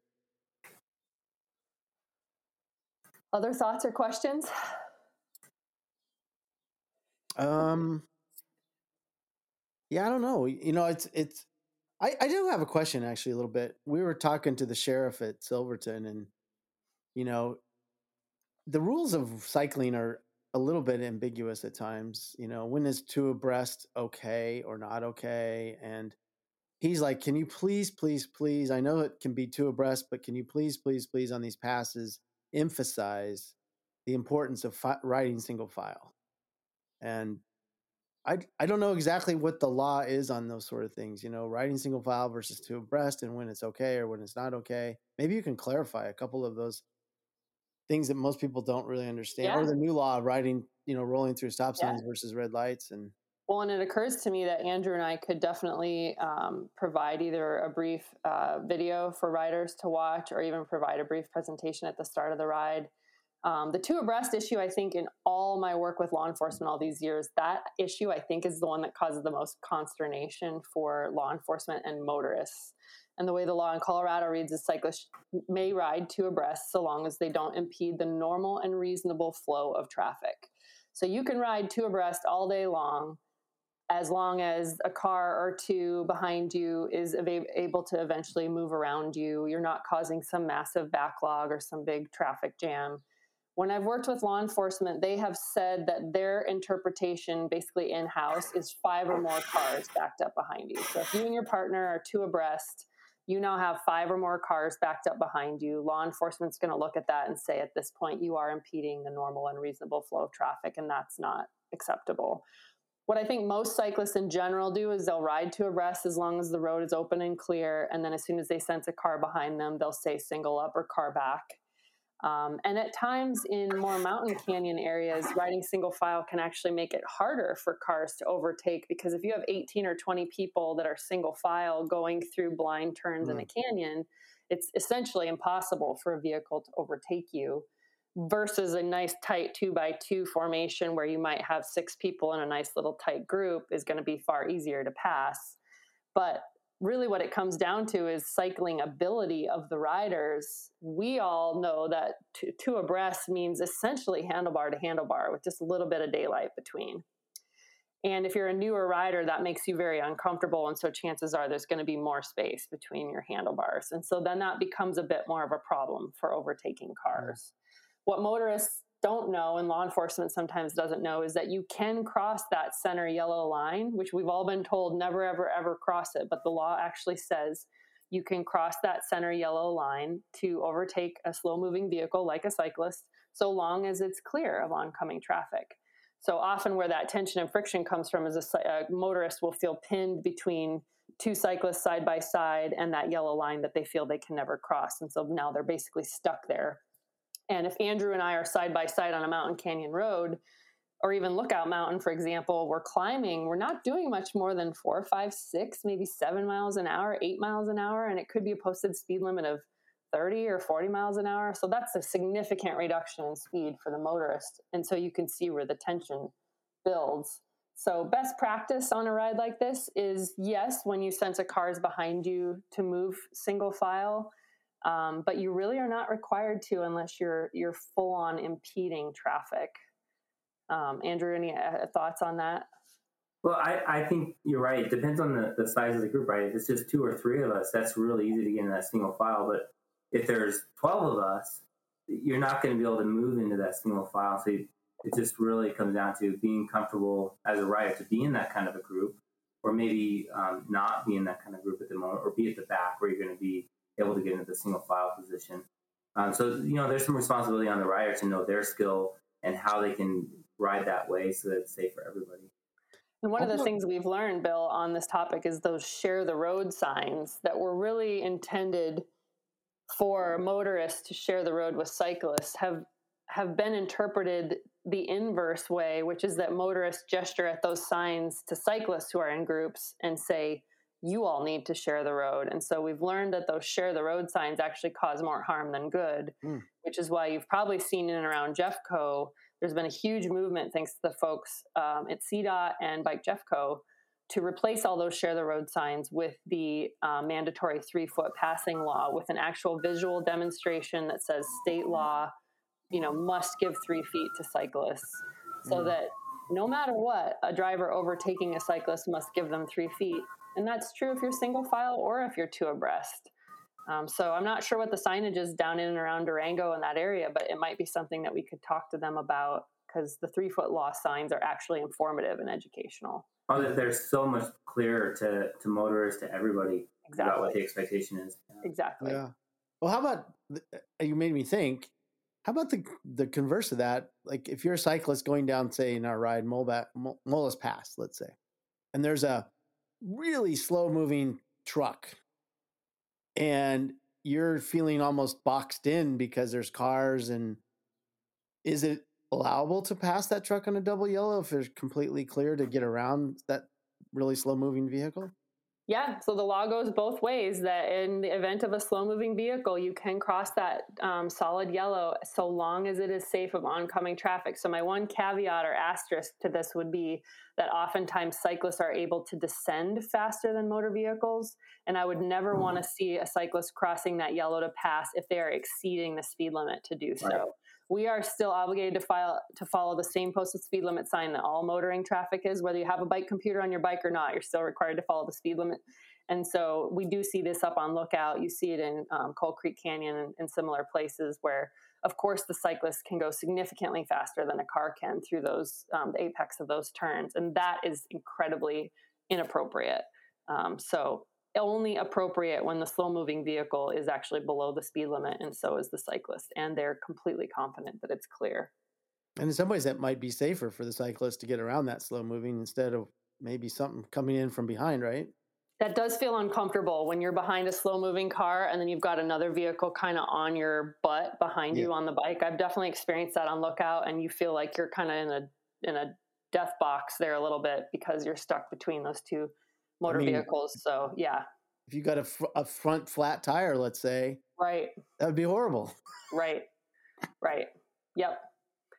Other thoughts or questions? Um. Yeah, I don't know. You know, it's it's. I I do have a question actually a little bit. We were talking to the sheriff at Silverton, and you know, the rules of cycling are a little bit ambiguous at times. You know, when is two abreast okay or not okay? And he's like, "Can you please, please, please? I know it can be two abreast, but can you please, please, please on these passes emphasize the importance of fi- riding single file?" And I I don't know exactly what the law is on those sort of things. You know, riding single file versus two abreast, and when it's okay or when it's not okay. Maybe you can clarify a couple of those things that most people don't really understand, or the new law of riding, you know, rolling through stop Yeah. signs versus red lights, and Well, and it occurs to me that Andrew and I could definitely um, provide either a brief uh, video for riders to watch or even provide a brief presentation at the start of the ride. Um, the two abreast issue, I think, in all my work with law enforcement all these years, that issue, I think, is the one that causes the most consternation for law enforcement and motorists. And the way the law in Colorado reads is cyclists may ride two abreast so long as they don't impede the normal and reasonable flow of traffic. So you can ride two abreast all day long as long as a car or two behind you is able to eventually move around you. You're not causing some massive backlog or some big traffic jam. When I've worked with law enforcement, they have said that their interpretation, basically in house, is five or more cars backed up behind you. So if you and your partner are two abreast, you now have five or more cars backed up behind you. Law enforcement's going to look at that and say, at this point, you are impeding the normal and reasonable flow of traffic, and that's not acceptable. What I think most cyclists in general do is they'll ride to abreast as long as the road is open and clear. And then as soon as they sense a car behind them, they'll say single up or car back. Um, and at times in more mountain canyon areas, riding single file can actually make it harder for cars to overtake because if you have 18 or 20 people that are single file going through blind turns in a canyon, it's essentially impossible for a vehicle to overtake you versus a nice tight two by two formation where you might have six people in a nice little tight group is going to be far easier to pass. But really, what it comes down to is cycling ability of the riders. We all know that two, two abreast means essentially handlebar to handlebar with just a little bit of daylight between. And if you're a newer rider, that makes you very uncomfortable. And so chances are there's going to be more space between your handlebars. And so then that becomes a bit more of a problem for overtaking cars. Mm-hmm. What motorists don't know and law enforcement sometimes doesn't know is that you can cross that center yellow line which we've all been told never ever ever cross it but the law actually says you can cross that center yellow line to overtake a slow moving vehicle like a cyclist so long as it's clear of oncoming traffic. So often where that tension and friction comes from is a, a motorist will feel pinned between two cyclists side by side and that yellow line that they feel they can never cross and so now they're basically stuck there and if Andrew and I are side by side on a mountain canyon road, or even Lookout Mountain, for example, we're climbing, we're not doing much more than four, five, six, maybe seven miles an hour, eight miles an hour, and it could be a posted speed limit of 30 or 40 miles an hour. So that's a significant reduction in speed for the motorist. And so you can see where the tension builds. So, best practice on a ride like this is yes, when you sense a car is behind you, to move single file um, but you really are not required to unless you're you're full on impeding traffic. Um, Andrew, any uh, thoughts on that? Well, I, I think you're right. It depends on the, the size of the group, right? If it's just two or three of us, that's really easy to get in that single file. But if there's 12 of us, you're not going to be able to move into that single file. So you, it just really comes down to being comfortable as a rider to be in that kind of a group, or maybe um, not be in that kind of group at the moment, or be at the back where you're going to be able to get into the single file position. Um, so, you know, there's some responsibility on the rider to know their skill and how they can ride that way so that it's safe for everybody. And one of the things we've learned, Bill, on this topic is those share the road signs that were really intended for motorists to share the road with cyclists have have been interpreted the inverse way, which is that motorists gesture at those signs to cyclists who are in groups and say, you all need to share the road. And so we've learned that those share the road signs actually cause more harm than good, mm. which is why you've probably seen in and around Jeffco, there's been a huge movement thanks to the folks um, at CDOT and Bike Jeffco to replace all those share the road signs with the uh, mandatory three foot passing law with an actual visual demonstration that says state law, you know, must give three feet to cyclists so mm. that no matter what, a driver overtaking a cyclist must give them three feet and that's true if you're single file or if you're two abreast. Um, so I'm not sure what the signage is down in and around Durango in that area, but it might be something that we could talk to them about because the three foot law signs are actually informative and educational. Oh, that they're so much clearer to, to motorists, to everybody exactly. about what the expectation is. Yeah. Exactly. Yeah. Well, how about uh, you made me think? How about the the converse of that? Like if you're a cyclist going down, say, in our ride Molbat, Molas Pass, let's say, and there's a really slow moving truck. And you're feeling almost boxed in because there's cars and is it allowable to pass that truck on a double yellow if it's completely clear to get around that really slow moving vehicle yeah, so the law goes both ways that in the event of a slow moving vehicle, you can cross that um, solid yellow so long as it is safe of oncoming traffic. So, my one caveat or asterisk to this would be that oftentimes cyclists are able to descend faster than motor vehicles. And I would never want to see a cyclist crossing that yellow to pass if they are exceeding the speed limit to do so. Right we are still obligated to file to follow the same posted speed limit sign that all motoring traffic is whether you have a bike computer on your bike or not you're still required to follow the speed limit. And so we do see this up on lookout. You see it in um, coal creek canyon and, and similar places where of course the cyclist can go significantly faster than a car can through those um, the apex of those turns and that is incredibly inappropriate. Um, so only appropriate when the slow moving vehicle is actually below the speed limit and so is the cyclist and they're completely confident that it's clear. And in some ways that might be safer for the cyclist to get around that slow moving instead of maybe something coming in from behind right? That does feel uncomfortable when you're behind a slow moving car and then you've got another vehicle kind of on your butt behind yeah. you on the bike. I've definitely experienced that on lookout and you feel like you're kind of in a in a death box there a little bit because you're stuck between those two motor I mean, vehicles. So yeah. If you got a, fr- a front flat tire, let's say, right, that would be horrible. Right, right, yep,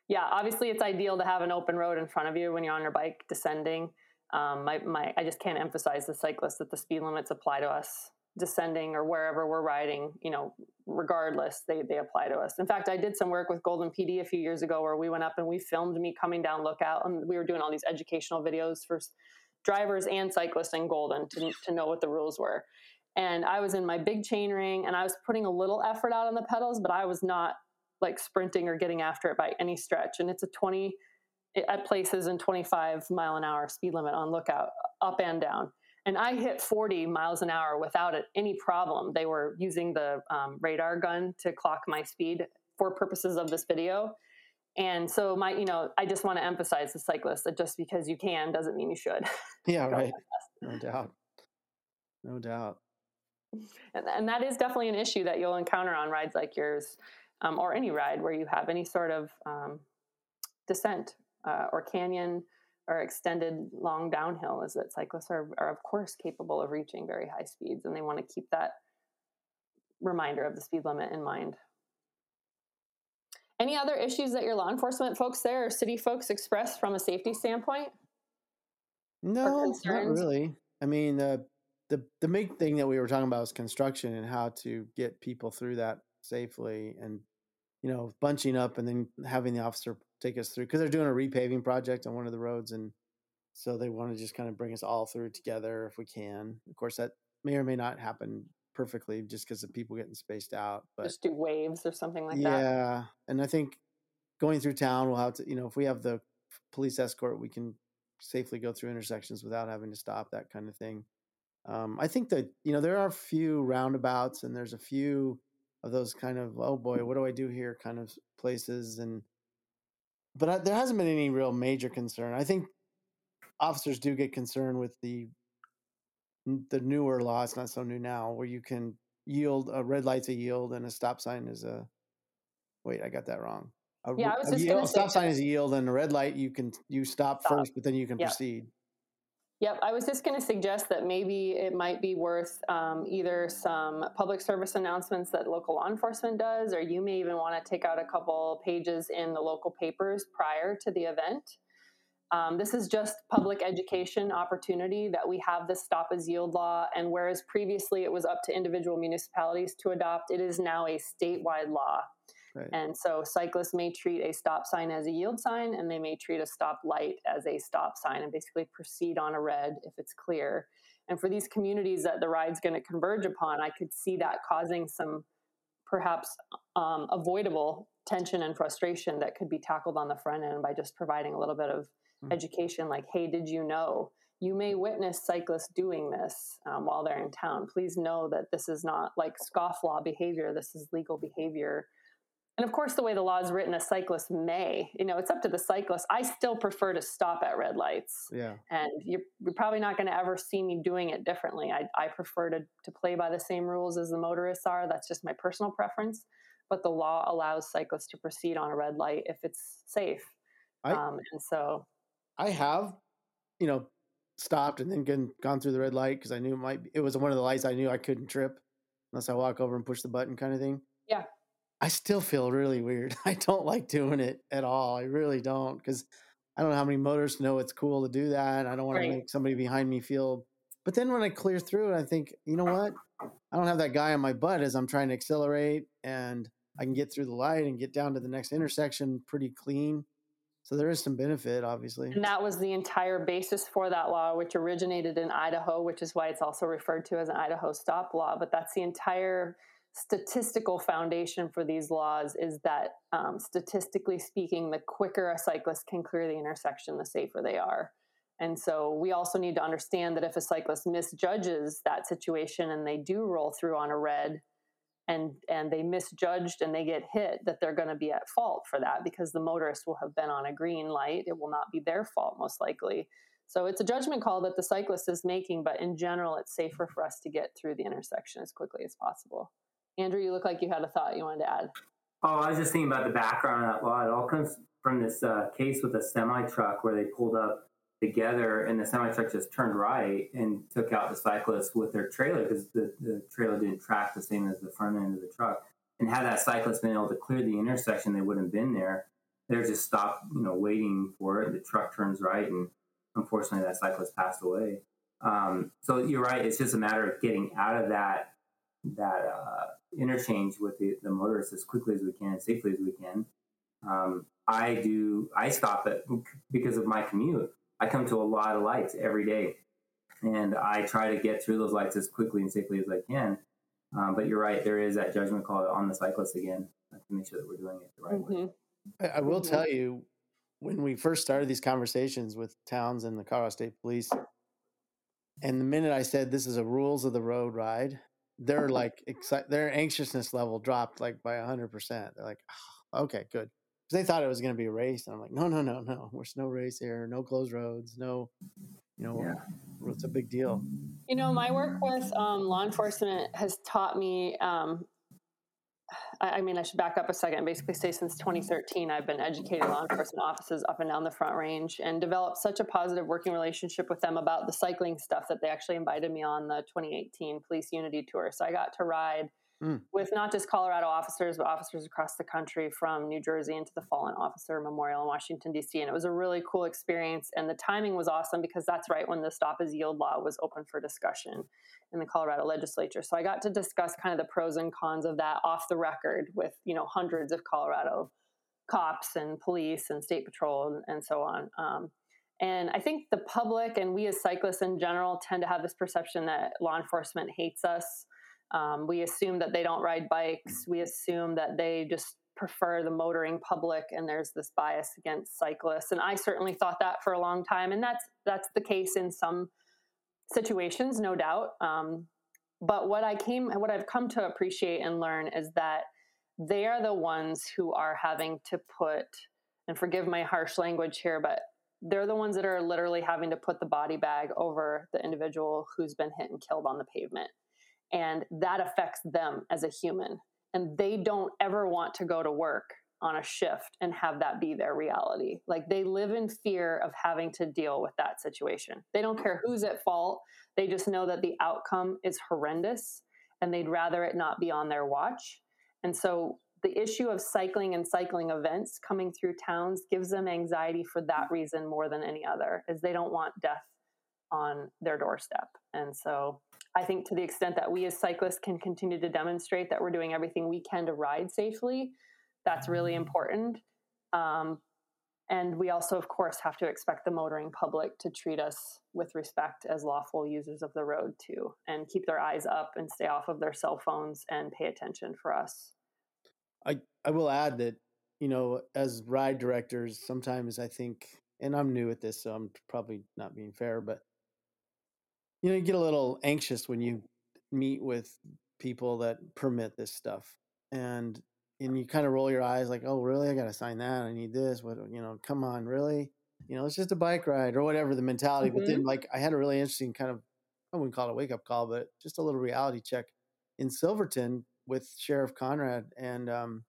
yeah. Obviously, it's ideal to have an open road in front of you when you're on your bike descending. Um, my, my, I just can't emphasize the cyclists that the speed limits apply to us descending or wherever we're riding. You know, regardless, they they apply to us. In fact, I did some work with Golden PD a few years ago where we went up and we filmed me coming down lookout, and we were doing all these educational videos for drivers and cyclists in Golden to, to know what the rules were. And I was in my big chain ring and I was putting a little effort out on the pedals, but I was not like sprinting or getting after it by any stretch. And it's a 20 at places and 25 mile an hour speed limit on lookout up and down. And I hit 40 miles an hour without it, any problem. They were using the um, radar gun to clock my speed for purposes of this video. And so my, you know, I just want to emphasize the cyclist that just because you can doesn't mean you should. Yeah, right. No doubt. No doubt. And, and, that is definitely an issue that you'll encounter on rides like yours, um, or any ride where you have any sort of um, descent uh, or canyon or extended long downhill. Is that cyclists are, are of course capable of reaching very high speeds, and they want to keep that reminder of the speed limit in mind. Any other issues that your law enforcement folks there or city folks express from a safety standpoint? No, not really. I mean, uh, the the big thing that we were talking about was construction and how to get people through that safely, and you know, bunching up and then having the officer take us through because they're doing a repaving project on one of the roads, and so they want to just kind of bring us all through together if we can. Of course, that may or may not happen perfectly just because of people getting spaced out. But just do waves or something like yeah, that. Yeah, and I think going through town, we'll have to, you know, if we have the police escort, we can safely go through intersections without having to stop, that kind of thing. Um, I think that you know there are a few roundabouts, and there's a few of those kind of oh boy, what do I do here kind of places, and but I, there hasn't been any real major concern. I think officers do get concerned with the the newer law, it's not so new now, where you can yield a red light's a yield and a stop sign is a wait, I got that wrong. A, yeah, I was just yield, a stop sign is a yield and a red light you can you stop, stop. first, but then you can yep. proceed. Yep, I was just going to suggest that maybe it might be worth um, either some public service announcements that local law enforcement does, or you may even want to take out a couple pages in the local papers prior to the event um, this is just public education opportunity that we have this stop as yield law. And whereas previously it was up to individual municipalities to adopt, it is now a statewide law. Right. And so cyclists may treat a stop sign as a yield sign and they may treat a stop light as a stop sign and basically proceed on a red if it's clear. And for these communities that the ride's going to converge upon, I could see that causing some perhaps um, avoidable tension and frustration that could be tackled on the front end by just providing a little bit of mm-hmm. education like hey did you know? You may witness cyclists doing this um, while they're in town. Please know that this is not like scofflaw behavior. This is legal behavior. And of course the way the law is written a cyclist may you know it's up to the cyclist. I still prefer to stop at red lights. Yeah. And you're, you're probably not going to ever see me doing it differently. I, I prefer to, to play by the same rules as the motorists are. That's just my personal preference. But the law allows cyclists to proceed on a red light if it's safe. I, um, and so I have, you know, stopped and then gone, gone through the red light because I knew it might be, it was one of the lights I knew I couldn't trip unless I walk over and push the button kind of thing. Yeah. I still feel really weird. I don't like doing it at all. I really don't because I don't know how many motorists know it's cool to do that. I don't want right. to make somebody behind me feel. But then when I clear through it, I think, you know what? I don't have that guy on my butt as I'm trying to accelerate and I can get through the light and get down to the next intersection pretty clean. So there is some benefit, obviously. And that was the entire basis for that law, which originated in Idaho, which is why it's also referred to as an Idaho stop law. But that's the entire statistical foundation for these laws is that um, statistically speaking, the quicker a cyclist can clear the intersection, the safer they are. And so we also need to understand that if a cyclist misjudges that situation and they do roll through on a red, and and they misjudged and they get hit that they're going to be at fault for that because the motorist will have been on a green light. It will not be their fault most likely. So it's a judgment call that the cyclist is making but in general it's safer for us to get through the intersection as quickly as possible. Andrew you look like you had a thought you wanted to add. Oh i was just thinking about the background of that law it all comes from this uh, case with a semi truck where they pulled up together and the semi truck just turned right and took out the cyclist with their trailer because the, the trailer didn't track the same as the front end of the truck. And had that cyclist been able to clear the intersection, they wouldn't have been there. They're just stopped, you know, waiting for it. The truck turns right, and unfortunately, that cyclist passed away. Um, so you're right; it's just a matter of getting out of that that uh, interchange with the, the motorists as quickly as we can, safely as we can. Um, I do. I stop it because of my commute. I come to a lot of lights every day, and I try to get through those lights as quickly and safely as I can. Um, but you're right, there is that judgment call on the cyclist again. to make sure that we're doing it the right way. Mm-hmm. I, I will Mhm. tell you, when we first started these conversations with towns and the Colorado State Police, and the minute I said this is a rules of the road ride, their like exci- their anxiousness level dropped like by hundred percent. They're like, "Oh, okay, good, because they thought it was going to be a race, and I'm like, no, no, no, no, there's no race here, no closed roads, no, you know, Yeah. it's a big deal. You know, my work with um, law enforcement has taught me. Um, I, I mean, I should back up a second. Basically, say since 2013, I've been educating law enforcement officers up and down the Front Range, and developed such a positive working relationship with them about the cycling stuff that they actually invited me on the 2018 Police Unity Tour. So I got to ride Mm. with not just Colorado officers, but officers across the country from New Jersey into the Fallen Officer Memorial in Washington, D.C. And it was a really cool experience. And the timing was awesome because that's right when the Stop as Yield law was open for discussion in the Colorado legislature. So I got to discuss kind of the pros and cons of that off the record with, you know, hundreds of Colorado cops and police and state patrol and, and so on. Um, and I think the public and we as cyclists in general tend to have this perception that law enforcement hates us. Um, we assume that they don't ride bikes. We assume that they just prefer the motoring public, and there's this bias against cyclists. And I certainly thought that for a long time, and that's that's the case in some situations, no doubt. Um, but what I came, what I've come to appreciate and learn is that they are the ones who are having to put, and forgive my harsh language here, but they're the ones that are literally having to put the body bag over the individual who's been hit and killed on the pavement. And that affects them as a human. And they don't ever want to go to work on a shift and have that be their reality. Like they live in fear of having to deal with that situation. They don't care who's at fault. They just know that the outcome is horrendous and they'd rather it not be on their watch. And so the issue of cycling and cycling events coming through towns gives them anxiety for that reason more than any other, is they don't want death on their doorstep. And so I think to the extent that we as cyclists can continue to demonstrate that we're doing everything we can to ride safely, that's really important. Um, and we also, of course, have to expect the motoring public to treat us with respect as lawful users of the road, too, and keep their eyes up and stay off of their cell phones and pay attention for us. I I will add that you know as ride directors sometimes I think and I'm new at this so I'm probably not being fair but you know you get a little anxious when you meet with people that permit this stuff and and you kind of roll your eyes like oh really I got to sign that I need this what you know come on really you know it's just a bike ride or whatever the mentality but then like I had a really interesting kind of I wouldn't call it a wake up call but just a little reality check in Silverton with Sheriff Conrad, and um,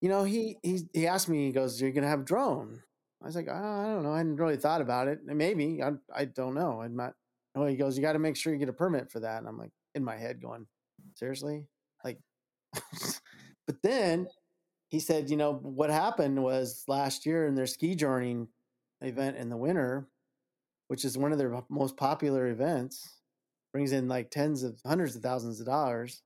you know, he he he asked me, he goes, "You're gonna have a drone?" I was like, oh, "I don't know, I hadn't really thought about it. Maybe I I don't know. I'm not." Oh, he goes, "You got to make sure you get a permit for that." And I'm like, in my head, going, "Seriously?" Like, but then he said, "You know, what happened was last year in their skijoring event in the winter, which is one of their most popular events." brings in like tens of hundreds of thousands of dollars.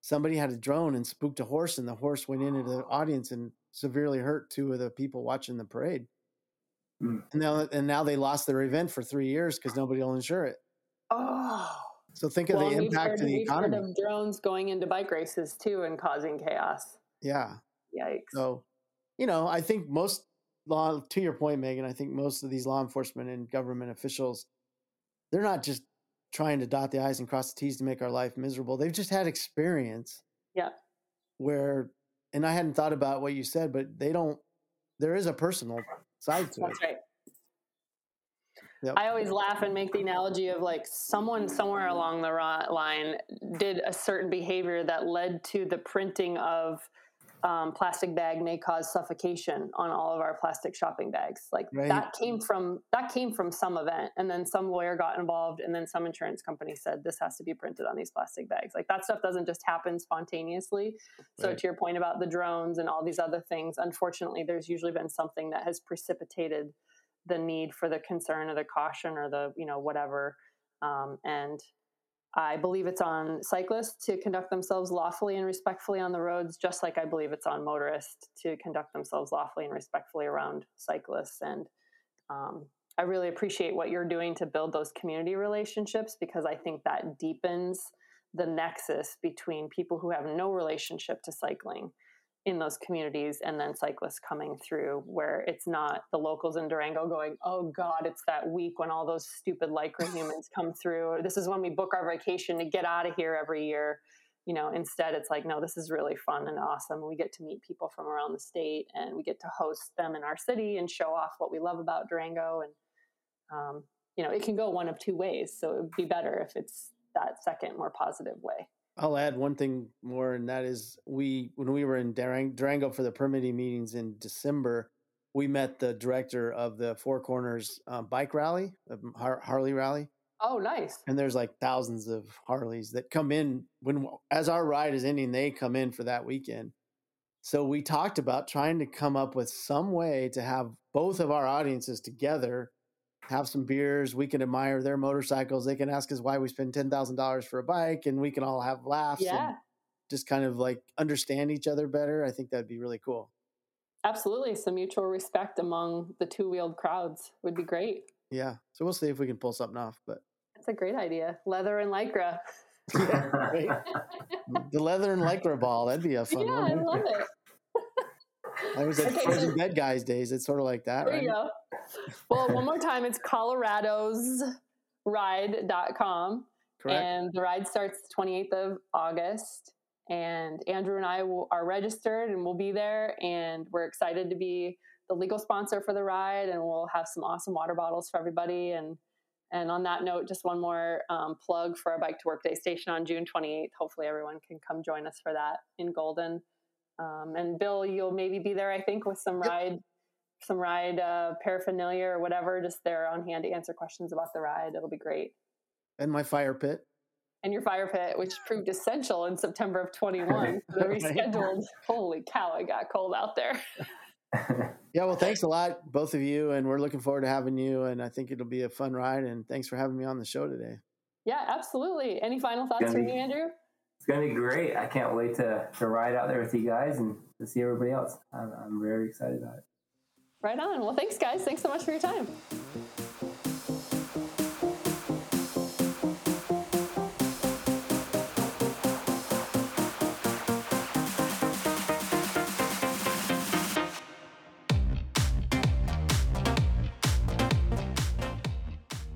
Somebody had a drone and spooked a horse, and the horse went into the audience and severely hurt two of the people watching the parade. Mm. And now, and now they lost their event for three years because nobody will insure it. Oh, So think of well, the impact to the economy. of drones going into bike races too and causing chaos. Yeah. Yikes. So, you know, I think most law, to your point, Megan, I think most of these law enforcement and government officials, they're not just trying to dot the I's and cross the T's to make our life miserable. They've just had experience Yeah. where, and I hadn't thought about what you said, but they don't, there is a personal side to it. That's right. Yep. I always laugh and make the analogy of like someone somewhere along the line did a certain behavior that led to the printing of um, plastic bag may cause suffocation on all of our plastic shopping bags. Like Right. that came from that came from some event, and then some lawyer got involved, and then some insurance company said this has to be printed on these plastic bags. Like that stuff doesn't just happen spontaneously. So Right. to your point about the drones and all these other things, unfortunately, there's usually been something that has precipitated the need for the concern or the caution or the you know whatever um, and i believe it's on cyclists to conduct themselves lawfully and respectfully on the roads just like i believe it's on motorists to conduct themselves lawfully and respectfully around cyclists and um, i really appreciate what you're doing to build those community relationships because i think that deepens the nexus between people who have no relationship to cycling in those communities and then cyclists coming through where it's not the locals in Durango going, oh God, it's that week when all those stupid lycra humans come through. This is when we book our vacation to get out of here every year. You know, instead it's like, no, this is really fun and awesome. We get to meet people from around the state and we get to host them in our city and show off what we love about Durango. And, um, you know, it can go one of two ways. So it would be better if it's that second, more positive way. I'll add one thing more, and that is we when we were in Durango for the permitting meetings in December, we met the director of the Four Corners um, bike rally, Har- Harley rally. Oh, nice! And there's like thousands of Harleys that come in when as our ride is ending, they come in for that weekend. So we talked about trying to come up with some way to have both of our audiences together have some beers. We can admire their motorcycles. They can ask us why we spend ten thousand dollars for a bike, and we can all have laughs yeah. and just kind of like understand each other better. I think that'd be really cool. Absolutely, some mutual respect among the two-wheeled crowds would be great. Yeah, so we'll see if we can pull something off. But that's a great idea. Leather and lycra. yeah, the leather and lycra ball. That'd be a fun one. yeah. I love it. I was at okay, frozen so, bed guys days. It's sort of like that. There right? you go. Well, one more time, it's coloradosride.com. Correct. And the ride starts the 28th of August. And Andrew and I will, are registered and we'll be there. And we're excited to be the legal sponsor for the ride. And we'll have some awesome water bottles for everybody. And and on that note, just one more um, plug for our Bike to Work Day station on June 28th. Hopefully, everyone can come join us for that in Golden. Um, and Bill, you'll maybe be there, I think, with some ride, some ride uh, paraphernalia or whatever, just there on hand to answer questions about the ride. It'll be great. And my fire pit. And your fire pit, which proved essential in September of 21, the rescheduled. Holy cow, it got cold out there. yeah, well, thanks a lot, both of you, and we're looking forward to having you. And I think it'll be a fun ride. And thanks for having me on the show today. Yeah, absolutely. Any final thoughts from you, Andrew? It's to be great. I can't wait to, to ride out there with you guys and to see everybody else. I'm, I'm very excited about it. Right on. Well, thanks, guys. Thanks so much for your time.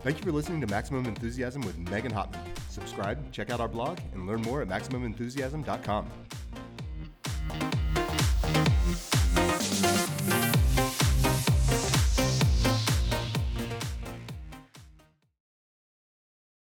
Thank you for listening to Maximum Enthusiasm with Megan Hottman. Subscribe, check out our blog, and learn more at MaximumEnthusiasm.com.